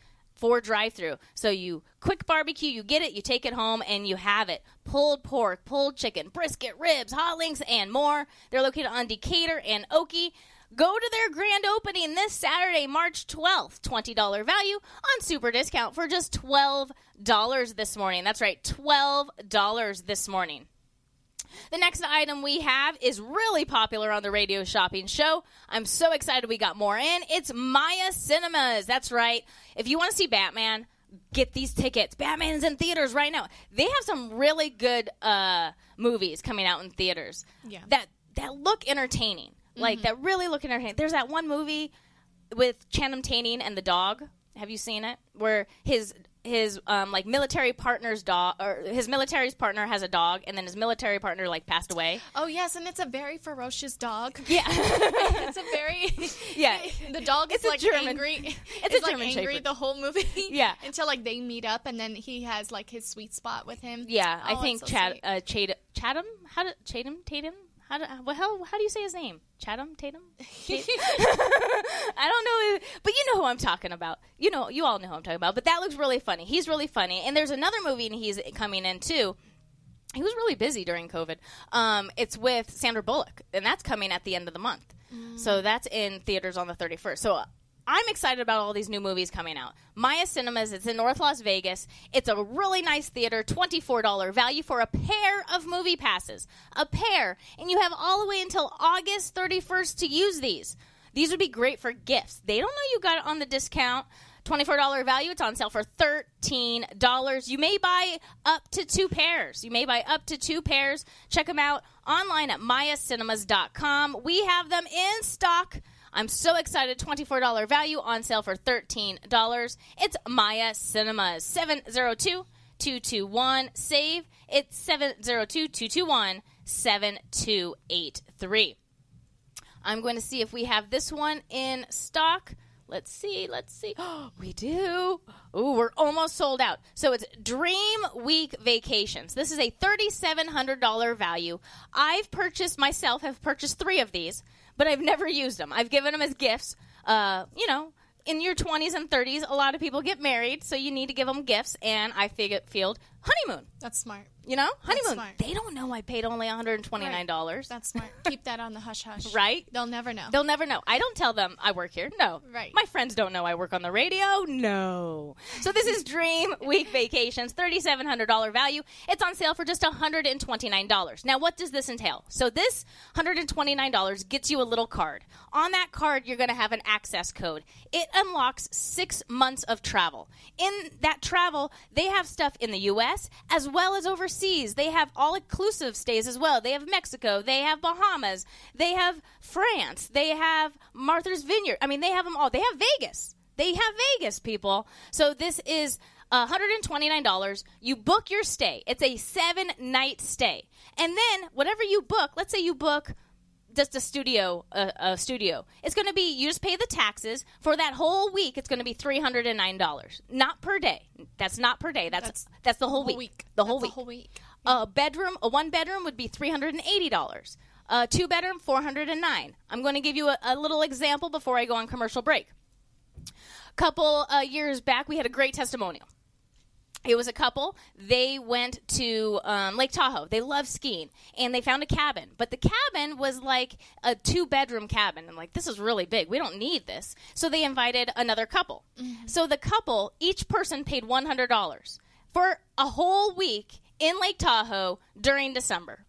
for drive through. So you quick barbecue, you get it, you take it home, and you have it. Pulled pork, pulled chicken, brisket, ribs, hot links, and more. They're located on Decatur and Oakey. Go to their grand opening this Saturday, March 12th. $20 value on super discount for just $12 this morning. That's right, $12 this morning. The next item we have is really popular on the radio shopping show. I'm so excited we got more in. It's Maya Cinemas. That's right. If you want to see Batman, get these tickets. Batman's in theaters right now. They have some really good uh, movies coming out in theaters. Yeah. That that look entertaining. Like Mhm. that really look entertaining. There's that one movie with Channing Tatum and the dog. Have you seen it? Where his his um, like military partner's dog or his military's partner has a dog and then his military partner like passed away. Oh yes, and it's a very ferocious dog. Yeah, it's a very yeah. The dog It's is like German- angry. it's It's, like German angry Shepherd. the whole movie. Yeah. until like they meet up, and then he has like his sweet spot with him. Yeah, I Oh, think so Chad uh, Chad Chatham how do Chatham Tatum how do well, how how do you say his name? Chatham Tatum. Tat- I don't know, but you know who I'm talking about. You know, you all know who I'm talking about. But that looks really funny. He's really funny, and there's another movie and he's coming in too. He was really busy during COVID. Um, it's with Sandra Bullock, and that's coming at the end of the month. So that's in theaters on the 31st. So I'm excited about all these new movies coming out. Maya Cinemas, it's in North Las Vegas. It's a really nice theater, $24 value for a pair of movie passes. A pair. And you have all the way until August 31st to use these. These would be great for gifts. They don't know you got it on the discount. $24 value. It's on sale for $13. You may buy up to two pairs. You may buy up to two pairs. Check them out online at mayacinemas.com. We have them in stock. I'm so excited. $24 value on sale for $13. It's Maya Cinemas. 702 221 SAVE. It's 702 221 7283. I'm going to see if we have this one in stock. Let's see. Let's see. we do. Ooh, we're almost sold out. So it's Dream Week Vacations. This is a $3,700 value. I've purchased myself, have purchased three of these, but I've never used them. I've given them as gifts. Uh, you know, in your 20s and 30s, a lot of people get married, so you need to give them gifts. And I figured, honeymoon. That's smart. You know, That's honeymoon. smart. They don't know I paid only $129. That's smart. Keep that on the hush hush. Right? They'll never know. They'll never know. I don't tell them I work here. No. Right. My friends don't know I work on the radio. No. So this is Dream Week Vacations, $3,700 value. It's on sale for just $129. Now, what does this entail? So this $129 gets you a little card. On that card, you're going to have an access code. It unlocks six months of travel. In that travel, they have stuff in the U.S. as well as overseas. They have all inclusive stays as well. They have Mexico. They have Bahamas. They have France. They have Martha's Vineyard. I mean, they have them all. They have Vegas. They have Vegas, people. So this is $129. You book your stay. It's a seven night stay. And then whatever you book, let's say you book just a studio a, a studio. It's going to be you just pay the taxes. For that whole week it's going to be $309 not per day. That's not per day. That's that's, the whole, week. the whole That's week whole week. a bedroom a one bedroom would be $380 a two bedroom 409 i'm going to give you a, a little example before i go on commercial break. A couple uh, years back we had a great testimonial it was a couple. They went to um, Lake Tahoe. They love skiing, and they found a cabin. But the cabin was like a two-bedroom cabin. I'm like, this is really big. We don't need this. So they invited another couple. So the couple, each person paid one hundred dollars for a whole week in Lake Tahoe during December.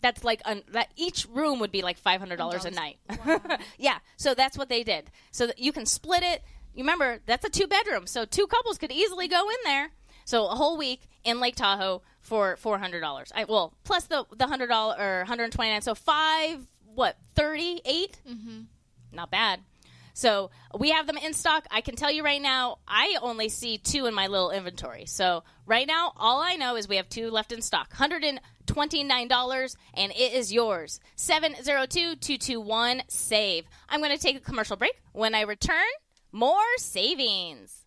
That's like un- that. Each room would be like five hundred dollars a night. yeah. So that's what they did. So that you can split it. You remember that's a two bedroom, so two couples could easily go in there. So a whole week in Lake Tahoe for four hundred dollars. I well plus the the hundred dollar or hundred twenty nine. So five what thirty eight? Mm-hmm. Not bad. So we have them in stock. I can tell you right now, I only see two in my little inventory. So right now, all I know is we have two left in stock. Hundred and twenty nine dollars, and it is yours. Seven zero two two two one save. I'm going to take a commercial break. When I return, more savings.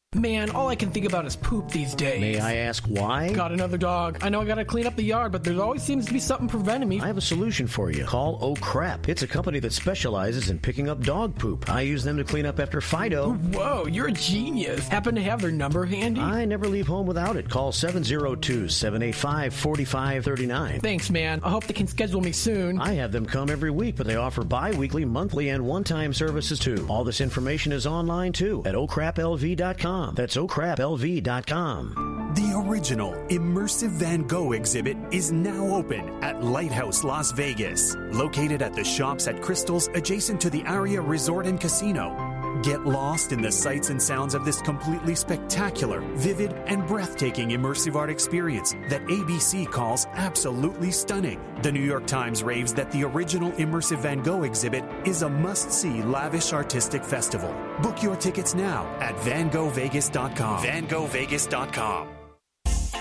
Man, all I can think about is poop these days. May I ask why? Got another dog. I know I gotta clean up the yard, but there always seems to be something preventing me. I have a solution for you. Call Oh Crap. It's a company that specializes in picking up dog poop. I use them to clean up after Fido. Whoa, you're a genius. Happen to have their number handy? I never leave home without it. Call 702 785 4539. Thanks, man. I hope they can schedule me soon. I have them come every week, but they offer bi weekly, monthly, and one time services too. All this information is online too at oh ocraplv.com. That's oh ocraplv.com. The original immersive Van Gogh exhibit is now open at Lighthouse Las Vegas, located at the shops at Crystals adjacent to the Aria Resort and Casino. Get lost in the sights and sounds of this completely spectacular, vivid, and breathtaking immersive art experience that ABC calls absolutely stunning. The New York Times raves that the original immersive Van Gogh exhibit is a must see lavish artistic festival. Book your tickets now at vangoghvegas.com. vangoghvegas.com.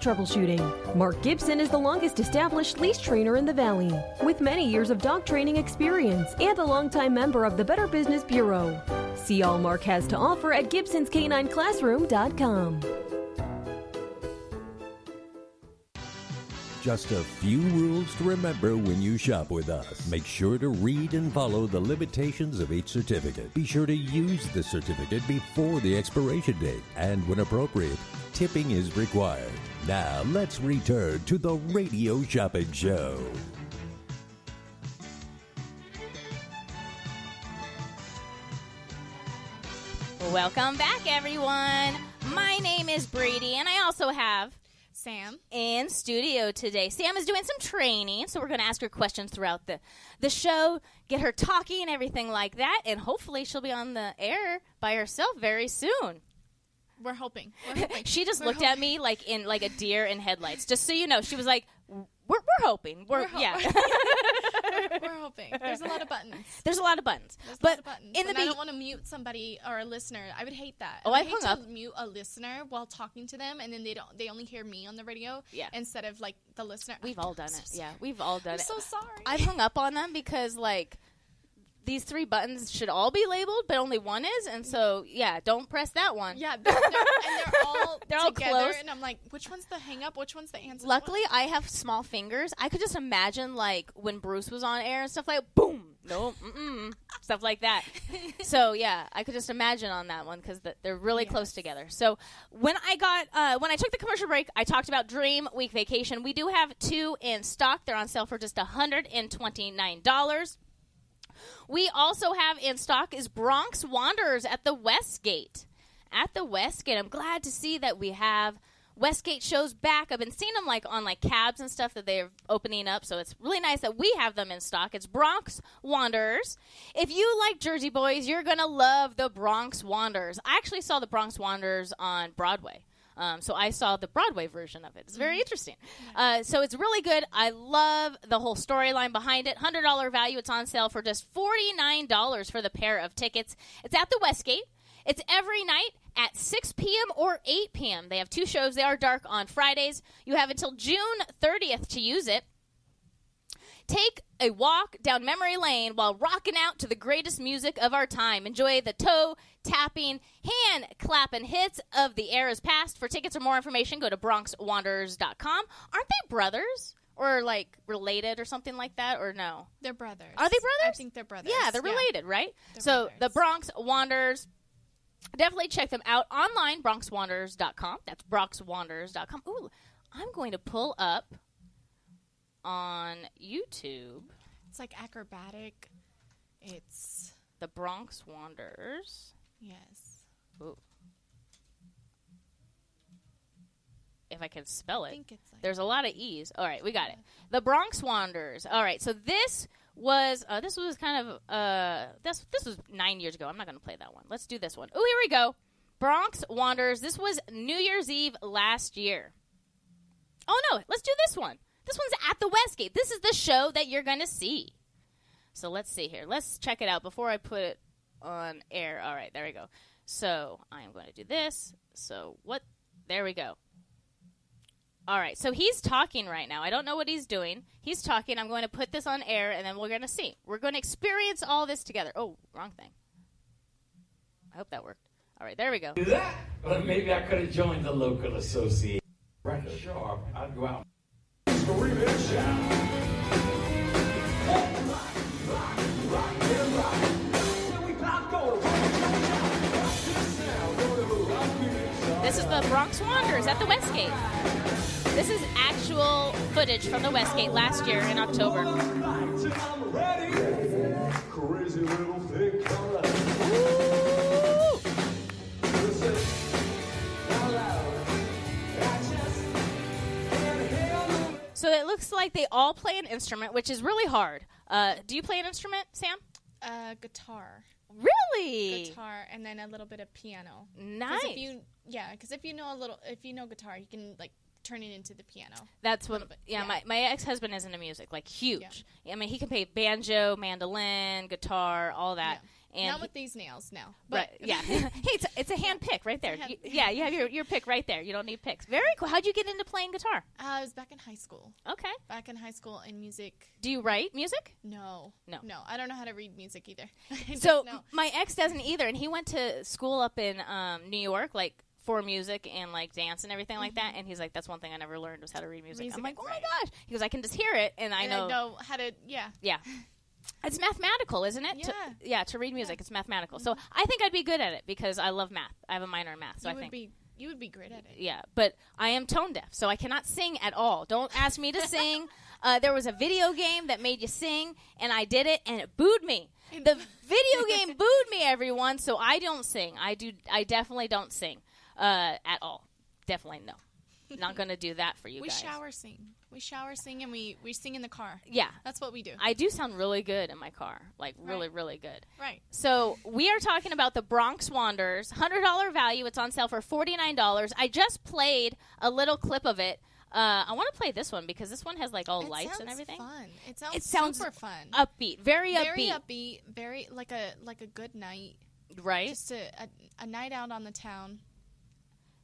troubleshooting. Mark Gibson is the longest established leash trainer in the Valley, with many years of dog training experience and a longtime member of the Better Business Bureau. See all Mark has to offer at Gibson'sCanineClassroom.com. Just a few rules to remember when you shop with us. Make sure to read and follow the limitations of each certificate. Be sure to use the certificate before the expiration date. And when appropriate, tipping is required. Now, let's return to the Radio Shopping Show. Welcome back, everyone. My name is Brady, and I also have Sam in studio today. Sam is doing some training, so we're going to ask her questions throughout the the show, get her talking and everything like that, and hopefully she'll be on the air by herself very soon. We're hoping. We're hoping. She just We're looked at me like in like a deer in headlights. Just so you know, she was like, "We're we're hoping. We're, We're ho- yeah." we're, we're hoping. There's a lot of buttons. There's a lot of buttons, There's but of buttons. in the and I don't want to mute somebody or a listener. I would hate that. Oh, I I hate hung to up. mute a listener while talking to them, and then they don't. They only hear me on the radio. Yeah. Instead of like the listener. We've all done it. Yeah, we've all done I'm it. so sorry. I've hung up on them because like these three buttons should all be labeled, but only one is, and so yeah, don't press that one. Yeah, they're, they're, and they're all They're all together, close. and I'm like, which one's the hang up? Which one's the answer? Luckily, I have small fingers. I could just imagine like when Bruce was on air and stuff like boom, no, mm-mm, stuff like that. so yeah, I could just imagine on that one because the, they're really close together. So when I got uh, when I took the commercial break, I talked about Dream Week Vacation. We do have two in stock. They're on sale for just hundred and twenty nine dollars. We also have in stock is Bronx Wanderers at the Westgate. At the Westgate, I'm glad to see that we have Westgate shows back. I've been seeing them like on like cabs and stuff that they're opening up, so it's really nice that we have them in stock. It's Bronx Wanderers. If you like Jersey Boys, you're gonna love the Bronx Wanderers. I actually saw the Bronx Wanderers on Broadway. Um, so I saw the Broadway version of it. It's very interesting. Uh, so it's really good. I love the whole storyline behind it. Hundred dollar value. It's on sale for just forty nine dollars for the pair of tickets. It's at the Westgate. It's every night at 6 p.m. or 8 p.m. They have two shows. They are dark on Fridays. You have until June 30th to use it. Take a walk down memory lane while rocking out to the greatest music of our time. Enjoy the toe tapping, hand clapping hits of the eras past. For tickets or more information, go to BronxWanderers.com. Aren't they brothers? Or like related or something like that? Or no? They're brothers. Are they brothers? I think they're brothers. Yeah, they're Yeah. related, right? They're so the Bronx Wanderers. Definitely check them out online, BronxWanderers.com. That's BronxWanderers.com. Ooh, I'm going to pull up on YouTube It's like acrobatic. It's the Bronx Wanderers. yes. Ooh. If I can spell it. think it's like- There's a lot of E's. All right, we got it. The Bronx Wanderers. All right, so this was uh, this was kind of uh this this was nine years ago. I'm not going to play that one. Let's do this one. Oh, here we go. Bronx Wanderers. This was New Year's Eve last year. Oh no, let's do this one. This one's at the Westgate. This is the show that you're going to see. So let's see here. Let's check it out before I put it on air. All right, there we go. So I am going to do this. So what? There we go. All right, so he's talking right now. I don't know what he's doing. He's talking. I'm going to put this on air, and then we're going to see. We're going to experience all this together. Oh, wrong thing. I hope that worked. All right, there we go. do that. But maybe I could have joined the local association. Right, sure. I'd go out. This is the Bronx Wanderers at the Westgate. This is actual footage from the Westgate last year in October. So it looks like they all play an instrument, which is really hard. Uh, do you play an instrument, Sam? Uh, guitar. Really? Guitar and then a little bit of piano. Nice. If you, yeah, because if you know a little, if you know guitar, you can like turn it into the piano. That's what. Yeah, my my ex husband is into music, like huge. Yeah. I mean, he can play banjo, mandolin, guitar, all that. And Not he- with these nails now. Right, But yeah. hey, it's a, it's a hand pick right there. You- yeah, you have your, your pick right there. You don't need picks. Very cool. How'd you get into playing guitar? Uh, I was back in high school. Okay. Back in high school in music. Do you write music? No. No. No. I don't know how to read music either. So my ex doesn't either, and he went to school up in um, New York, like for music and like dance and everything like that. And he's like, "That's one thing I never learned was how to read music." Music, I'm like, "Oh right. my gosh!" He goes, "I can just hear it, and I And know." I know how to. Yeah. Yeah. It's mathematical, isn't it? To, Yeah. yeah, to read music, it's mathematical. So I think I'd be good at it because I love math. I have a minor in math, so you I would think. be. You would be great at it. Yeah, but I am tone deaf, so I cannot sing at all. Don't ask me to sing. Uh, there was a video game that made you sing, and I did it, and it booed me. The video game booed me, everyone. So I don't sing. I do. I definitely don't sing uh, at all. Definitely no. Not going to do that for you we guys. shower sing. We shower sing and we we sing in the car. Yeah. That's what we do. I do sound really good in my car, like really, really good. Right. So we are talking about the Bronx Wanderers, hundred dollar value. It's on sale for forty nine dollars. I just played a little clip of it. Uh, I want to play this one because this one has like all It lights and everything. Fun. It sounds, It sounds super fun. upbeat, very Very upbeat. upbeat. Very like a like a good night. Right. Just a, a, a night out on the town.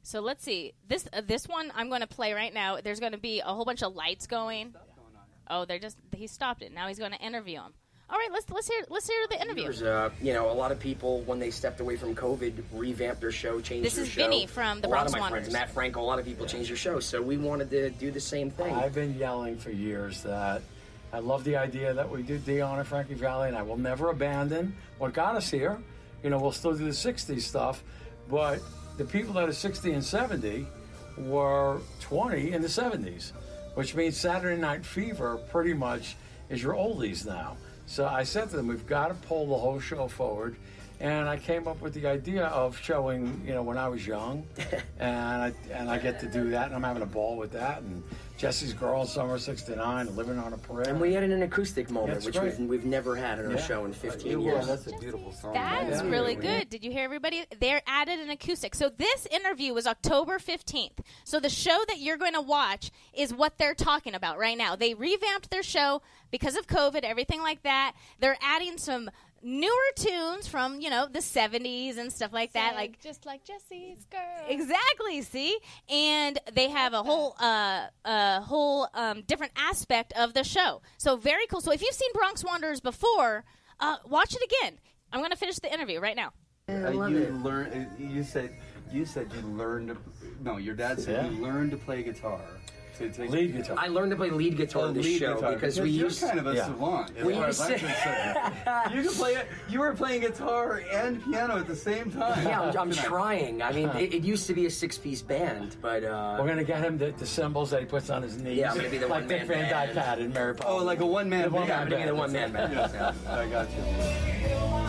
So let's see. This uh, this one I'm going to play right now. There's going to be a whole bunch of lights going. Oh, they're just he stopped it. Now he's going to interview him. All right, let's let's hear let's hear the interview. There's, uh, you know, a lot of people when they stepped away from COVID revamped their show, changed This their is show. Vinny from the a Bronx lot of my Wanderers. friends, Matt Franco, a lot of people changed their show, so we wanted to do the same thing. I've been yelling for years that I love the idea that we do Dion and Frankie Valli, and I will never abandon what got us here. You know, we'll still do the 60s stuff, but the people that are 60 and 70 were 20 in the 70s, which means Saturday Night Fever pretty much is your oldies now. So I said to them, we've got to pull the whole show forward. And I came up with the idea of showing, you know, when I was young, and I and I get to do that, and I'm having a ball with that. And Jesse's Girl, Summer '69, Living on a Prayer. And we had an acoustic moment, That's which great. we've, we've never had in our Yeah. show in 15 Yeah, years. that's a beautiful song. That's Yeah. really good. Did you hear everybody? They're added an acoustic. So this interview was October 15th. So the show that you're going to watch is what they're talking about right now. They revamped their show because of COVID, everything like that. They're adding some newer tunes from, you know, the 70s and stuff like that. Like just like Jesse's girl. Exactly. See, and they have a whole, uh, a whole um, different aspect of the show. So very cool. So if you've seen Bronx Wanderers before, uh, watch it again. I'm going to finish the interview right now. Uh, you learn. You said you said you learned. To, no, your dad said Yeah. you learned to play guitar. To, to, Lead guitar. I learned to play lead guitar Oh, in this show guitar, because because we you're used kind of a Yeah. savant. as We far used as I'm concerned. you could play it. You were playing guitar and piano at the same time. Yeah, I'm, I'm trying. I mean, it, it used to be a six-piece band, but uh, We're gonna get him the, the cymbals that he puts on his knees. Yeah, I'm gonna be the like one-man Dick Van Dyke band. had in Mary Poppins. Oh, like a one-man The band. Yeah, I'm gonna be the one-man band. I got you.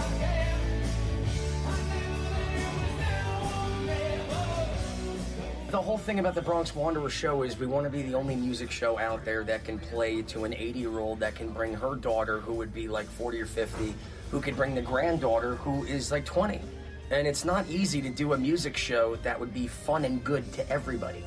The whole thing about the Bronx Wanderer show is we want to be the only music show out there that can play to an 80 year old that can bring her daughter, who would be like 40 or 50, who could bring the granddaughter, who is like 20. And it's not easy to do a music show that would be fun and good to everybody.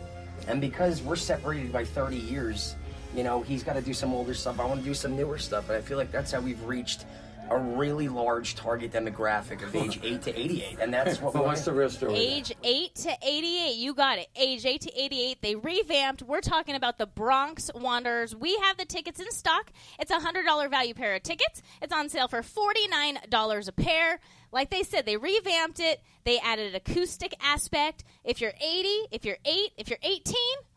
And because we're separated by 30 years, you know, he's got to do some older stuff. I want to do some newer stuff. And I feel like that's how we've reached a really large target demographic of age 8 to 88, and that's what we What's the real story? Age 8 to 88. You got it. Age 8 to 88. They revamped. We're talking about the Bronx Wanderers. We have the tickets in stock. It's a $100 value pair of tickets. It's on sale for $49 a pair. Like they said, they revamped it. They added an acoustic aspect. If you're 80, if you're 8, if you're 18,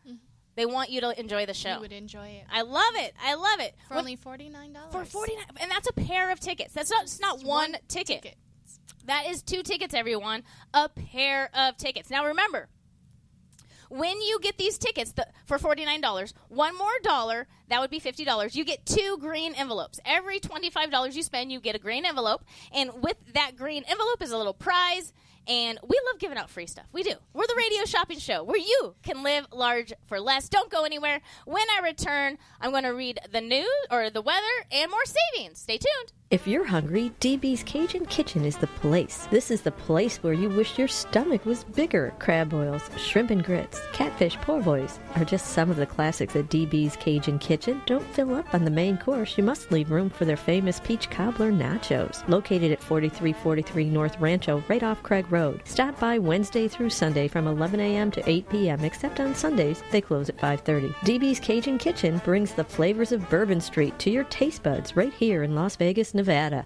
mm-hmm. They want you to enjoy the show. You would enjoy it. I love it. I love it. For What- only $49. for 49 and that's a pair of tickets that's not it's not one, ticket. that is two tickets everyone a pair of tickets now remember when you get these tickets the, for $49 one more dollar that would be $50 you get two green envelopes every $25 you spend you get a green envelope and with that green envelope is a little prize and we love giving out free stuff. We do. We're the radio shopping show where you can live large for less. Don't go anywhere. When i return i'm going to read the news or the weather and more savings. Stay tuned If you're hungry, DB's Cajun Kitchen is the place. This is the place where you wish your stomach was bigger. Crab boils, shrimp and grits, catfish poor boys are just some of the classics at DB's Cajun Kitchen. Don't fill up on the main course. You must leave room for their famous peach cobbler nachos. Located at 4343 North Rancho, right off Craig Road. Stop by Wednesday through Sunday from 11 a.m. to 8 p.m. Except on Sundays, they close at 5:30. DB's Cajun Kitchen brings the flavors of Bourbon Street to your taste buds right here in Las Vegas, Nevada. Vera.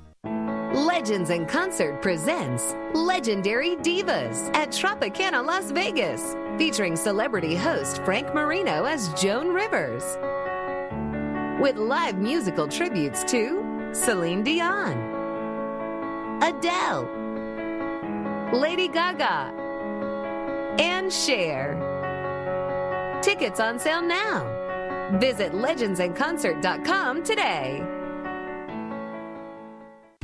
Legends in Concert presents Legendary Divas at Tropicana Las Vegas, featuring celebrity host Frank Marino as Joan Rivers. With live musical tributes to Celine Dion, Adele, Lady Gaga, and Cher. Tickets on sale now. Visit legendsinconcert.com today.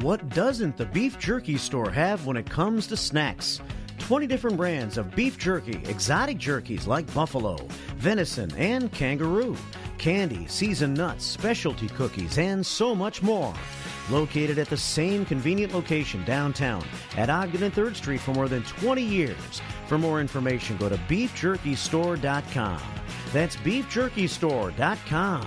What doesn't the beef jerky store have when it comes to snacks? 20 different brands of beef jerky, exotic jerkies like buffalo, venison, and kangaroo, candy, seasoned nuts, specialty cookies, and so much more. Located at the same convenient location downtown at Ogden and 3rd Street for more than 20 years. For more information, go to beefjerkystore.com. That's beefjerkystore.com.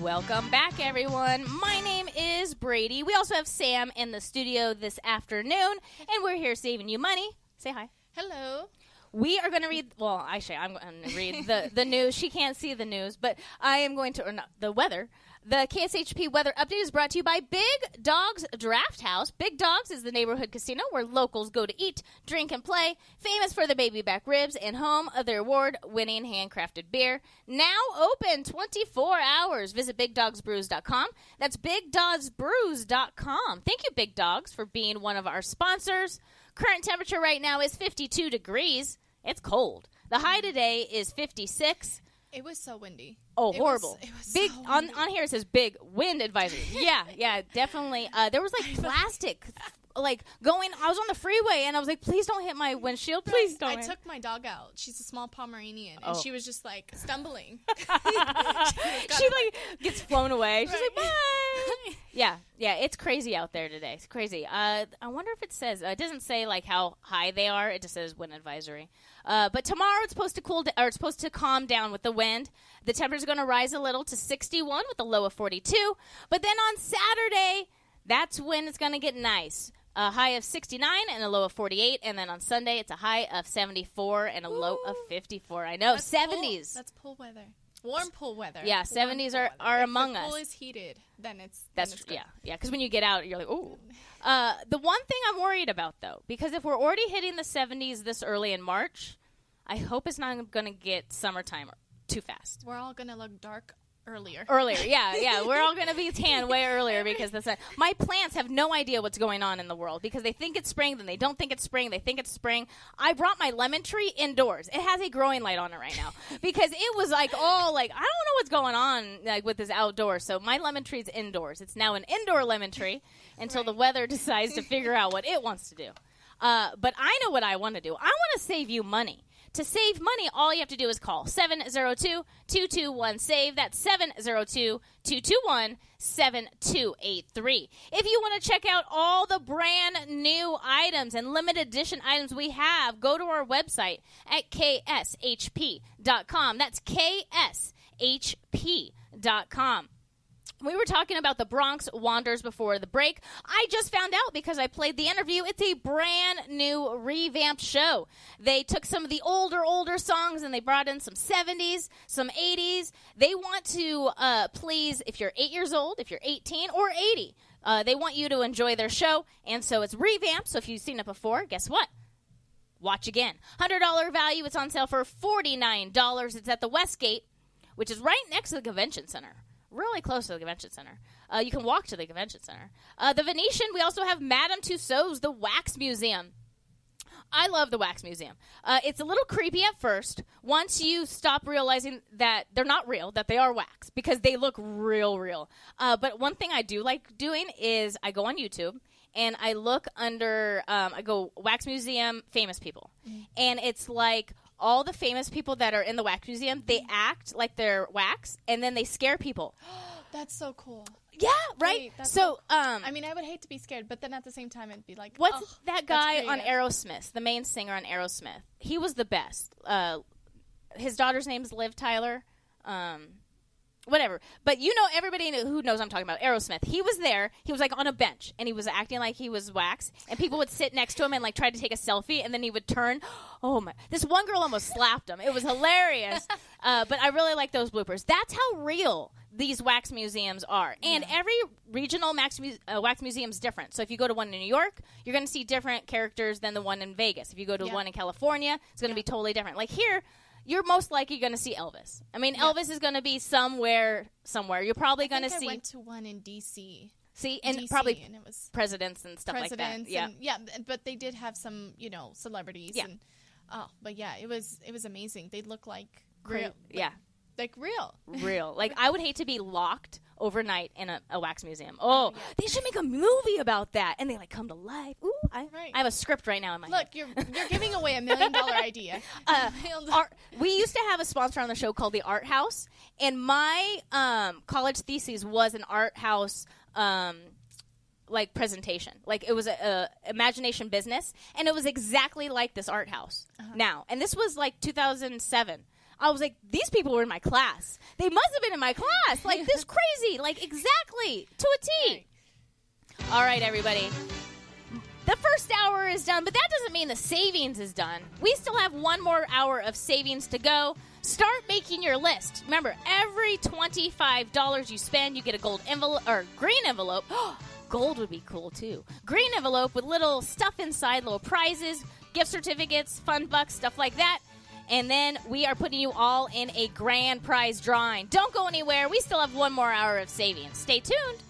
Welcome back, everyone. My name is Brady. We also have Sam in the studio this afternoon, and we're here saving you money. Say hi. Hello. We are going to read. Well, actually, I'm going to read the the news. She can't see the news, but I am going to. Or not, the weather. The KSHP weather update is brought to you by Big Dogs Draft House. Big Dogs is the neighborhood casino where locals go to eat, drink, and play. Famous for the baby back ribs and home of their award-winning handcrafted beer. Now open 24 hours. Visit BigDogsBrews.com. That's BigDogsBrews.com. Thank you, Big Dogs, for being one of our sponsors. Current temperature right now is 52 degrees. It's cold. The high today is 56. It was so windy. Oh, It was- horrible! it was big so on on here it says big wind advisory. yeah, yeah, definitely. Uh, there was like plastic, like going. I was on the freeway and I was like, please don't hit my windshield. Please don't. I hit- took my dog out. She's a small Pomeranian, Oh. and she was just like stumbling. she like gets flown away. She's like, bye. yeah, yeah, it's crazy out there today. It's crazy. Uh, I wonder if it says. Uh, it doesn't say like how high they are. It just says wind advisory. Uh, but tomorrow it's supposed to cool, d- or it's supposed to calm down with the wind. The temperature's going to rise a little to 61 with a low of 42. But then on Saturday, that's when it's going to get nice. A high of 69 and a low of 48, and then on Sunday it's a high of 74 and a low of 54. I know, That's pool- 70s. that's pool weather. Warm pool weather. Yeah, 70s are- are If among the us. Pool is heated, then it's then That's it's yeah, yeah. Because when you get out, you're like, ooh. Uh, the one thing I'm worried about though, because if we're already hitting the 70s this early in March, I hope it's not going to get summertime too fast. We're all gonna look dark earlier. Earlier, yeah, yeah. We're all going to be tan way earlier because the sun. My plants have no idea what's going on in the world because they think it's spring, then they don't think it's spring, they think it's spring. I brought my lemon tree indoors. It has a growing light on it right now because it was like all like I don't know what's going on like with this outdoors. So my lemon tree's indoors. It's now an indoor lemon tree until the weather decides to figure out what it wants to do. Uh, but I know what I want to do. I want to save you money. To save money, all you have to do is call 702 221 SAVE. That's 702 221 7283. If you want to check out all the brand new items and limited edition items we have, go to our website at kshp.com. That's kshp.com. We were talking about the Bronx Wanderers before the break. I just found out because I played the interview. It's a brand new revamped show. They took some of the older, older songs and they brought in some 70s, some 80s. They want to uh, please, if you're eight years old, if you're 18 or 80, uh, they want you to enjoy their show. And so it's revamped. So if you've seen it before, guess what? Watch again. $100 value. It's on sale for $49. It's at the Westgate, which is right next to the convention center really close to the convention center. Uh, you can walk to the convention center. Uh, the Venetian, we also have Madame Tussauds, the Wax Museum. I love the Wax Museum. Uh, it's a little creepy at first. Once you stop realizing that they're not real, that they are wax, because they look real, real. Uh, but one thing I do like doing is I go on YouTube and I look under, um, I go Wax Museum famous people. And it's like all the famous people that are in the Wax Museum, they act like they're wax and then they scare people. That's so cool. Yeah, right? Wait, so, um, I mean, I would hate to be scared, but then at the same time, it'd be like, What's oh, that guy on. Aerosmith, the main singer on Aerosmith? He was the best. Uh, his daughter's name is Liv Tyler. Um, whatever. But you know, everybody who knows I'm talking about Aerosmith. He was there. He was like on a bench, and he was acting like he was wax. And people would sit next to him and like try to take a selfie, and then he would turn. Oh my! This one girl almost slapped him. It was hilarious. uh, but I really like those bloopers. That's how real these wax museums are. And every regional wax, mu- uh, wax museum is different. So if you go to one in New York, you're going to see different characters than the one in Vegas. If you go to Yeah. one in California, it's going to be totally different. Like here, you're most likely going to see Elvis. I mean, Elvis is going to be somewhere, somewhere. You're probably going to think I see. went to one in D.C. See, and DC, probably and it was presidents and stuff like that. presidents Yeah. and yeah, but they did have some, you know, celebrities. Yeah. And, oh, but yeah, it was it was amazing. They look like Cra- real, yeah. Like real. Real. Like, I would hate to be locked overnight in a, a wax museum. Oh, they should make a movie about that. And they, like, come to life. Ooh, I, I have a script right now in my head. Look, you're you're giving away a million dollar idea. uh, we used to have a sponsor on the show called the Art House, and my um, college thesis was an art house. Um, like presentation, like it was a, a imagination business, and it was exactly like this art house now. And this was like 2007. I was like, these people were in my class. They must have been in my class. Like this crazy. Like exactly to a T. All right, everybody. The first hour is done, but that doesn't mean the savings is done. We still have one more hour of savings to go. Start making your list. Remember, every $25 you spend, you get a gold envelope or green envelope. gold would be cool too. Green envelope with little stuff inside, little prizes, gift certificates, fun bucks, stuff like that. And then we are putting you all in a grand prize drawing. Don't go anywhere. We still have one more hour of savings. Stay tuned.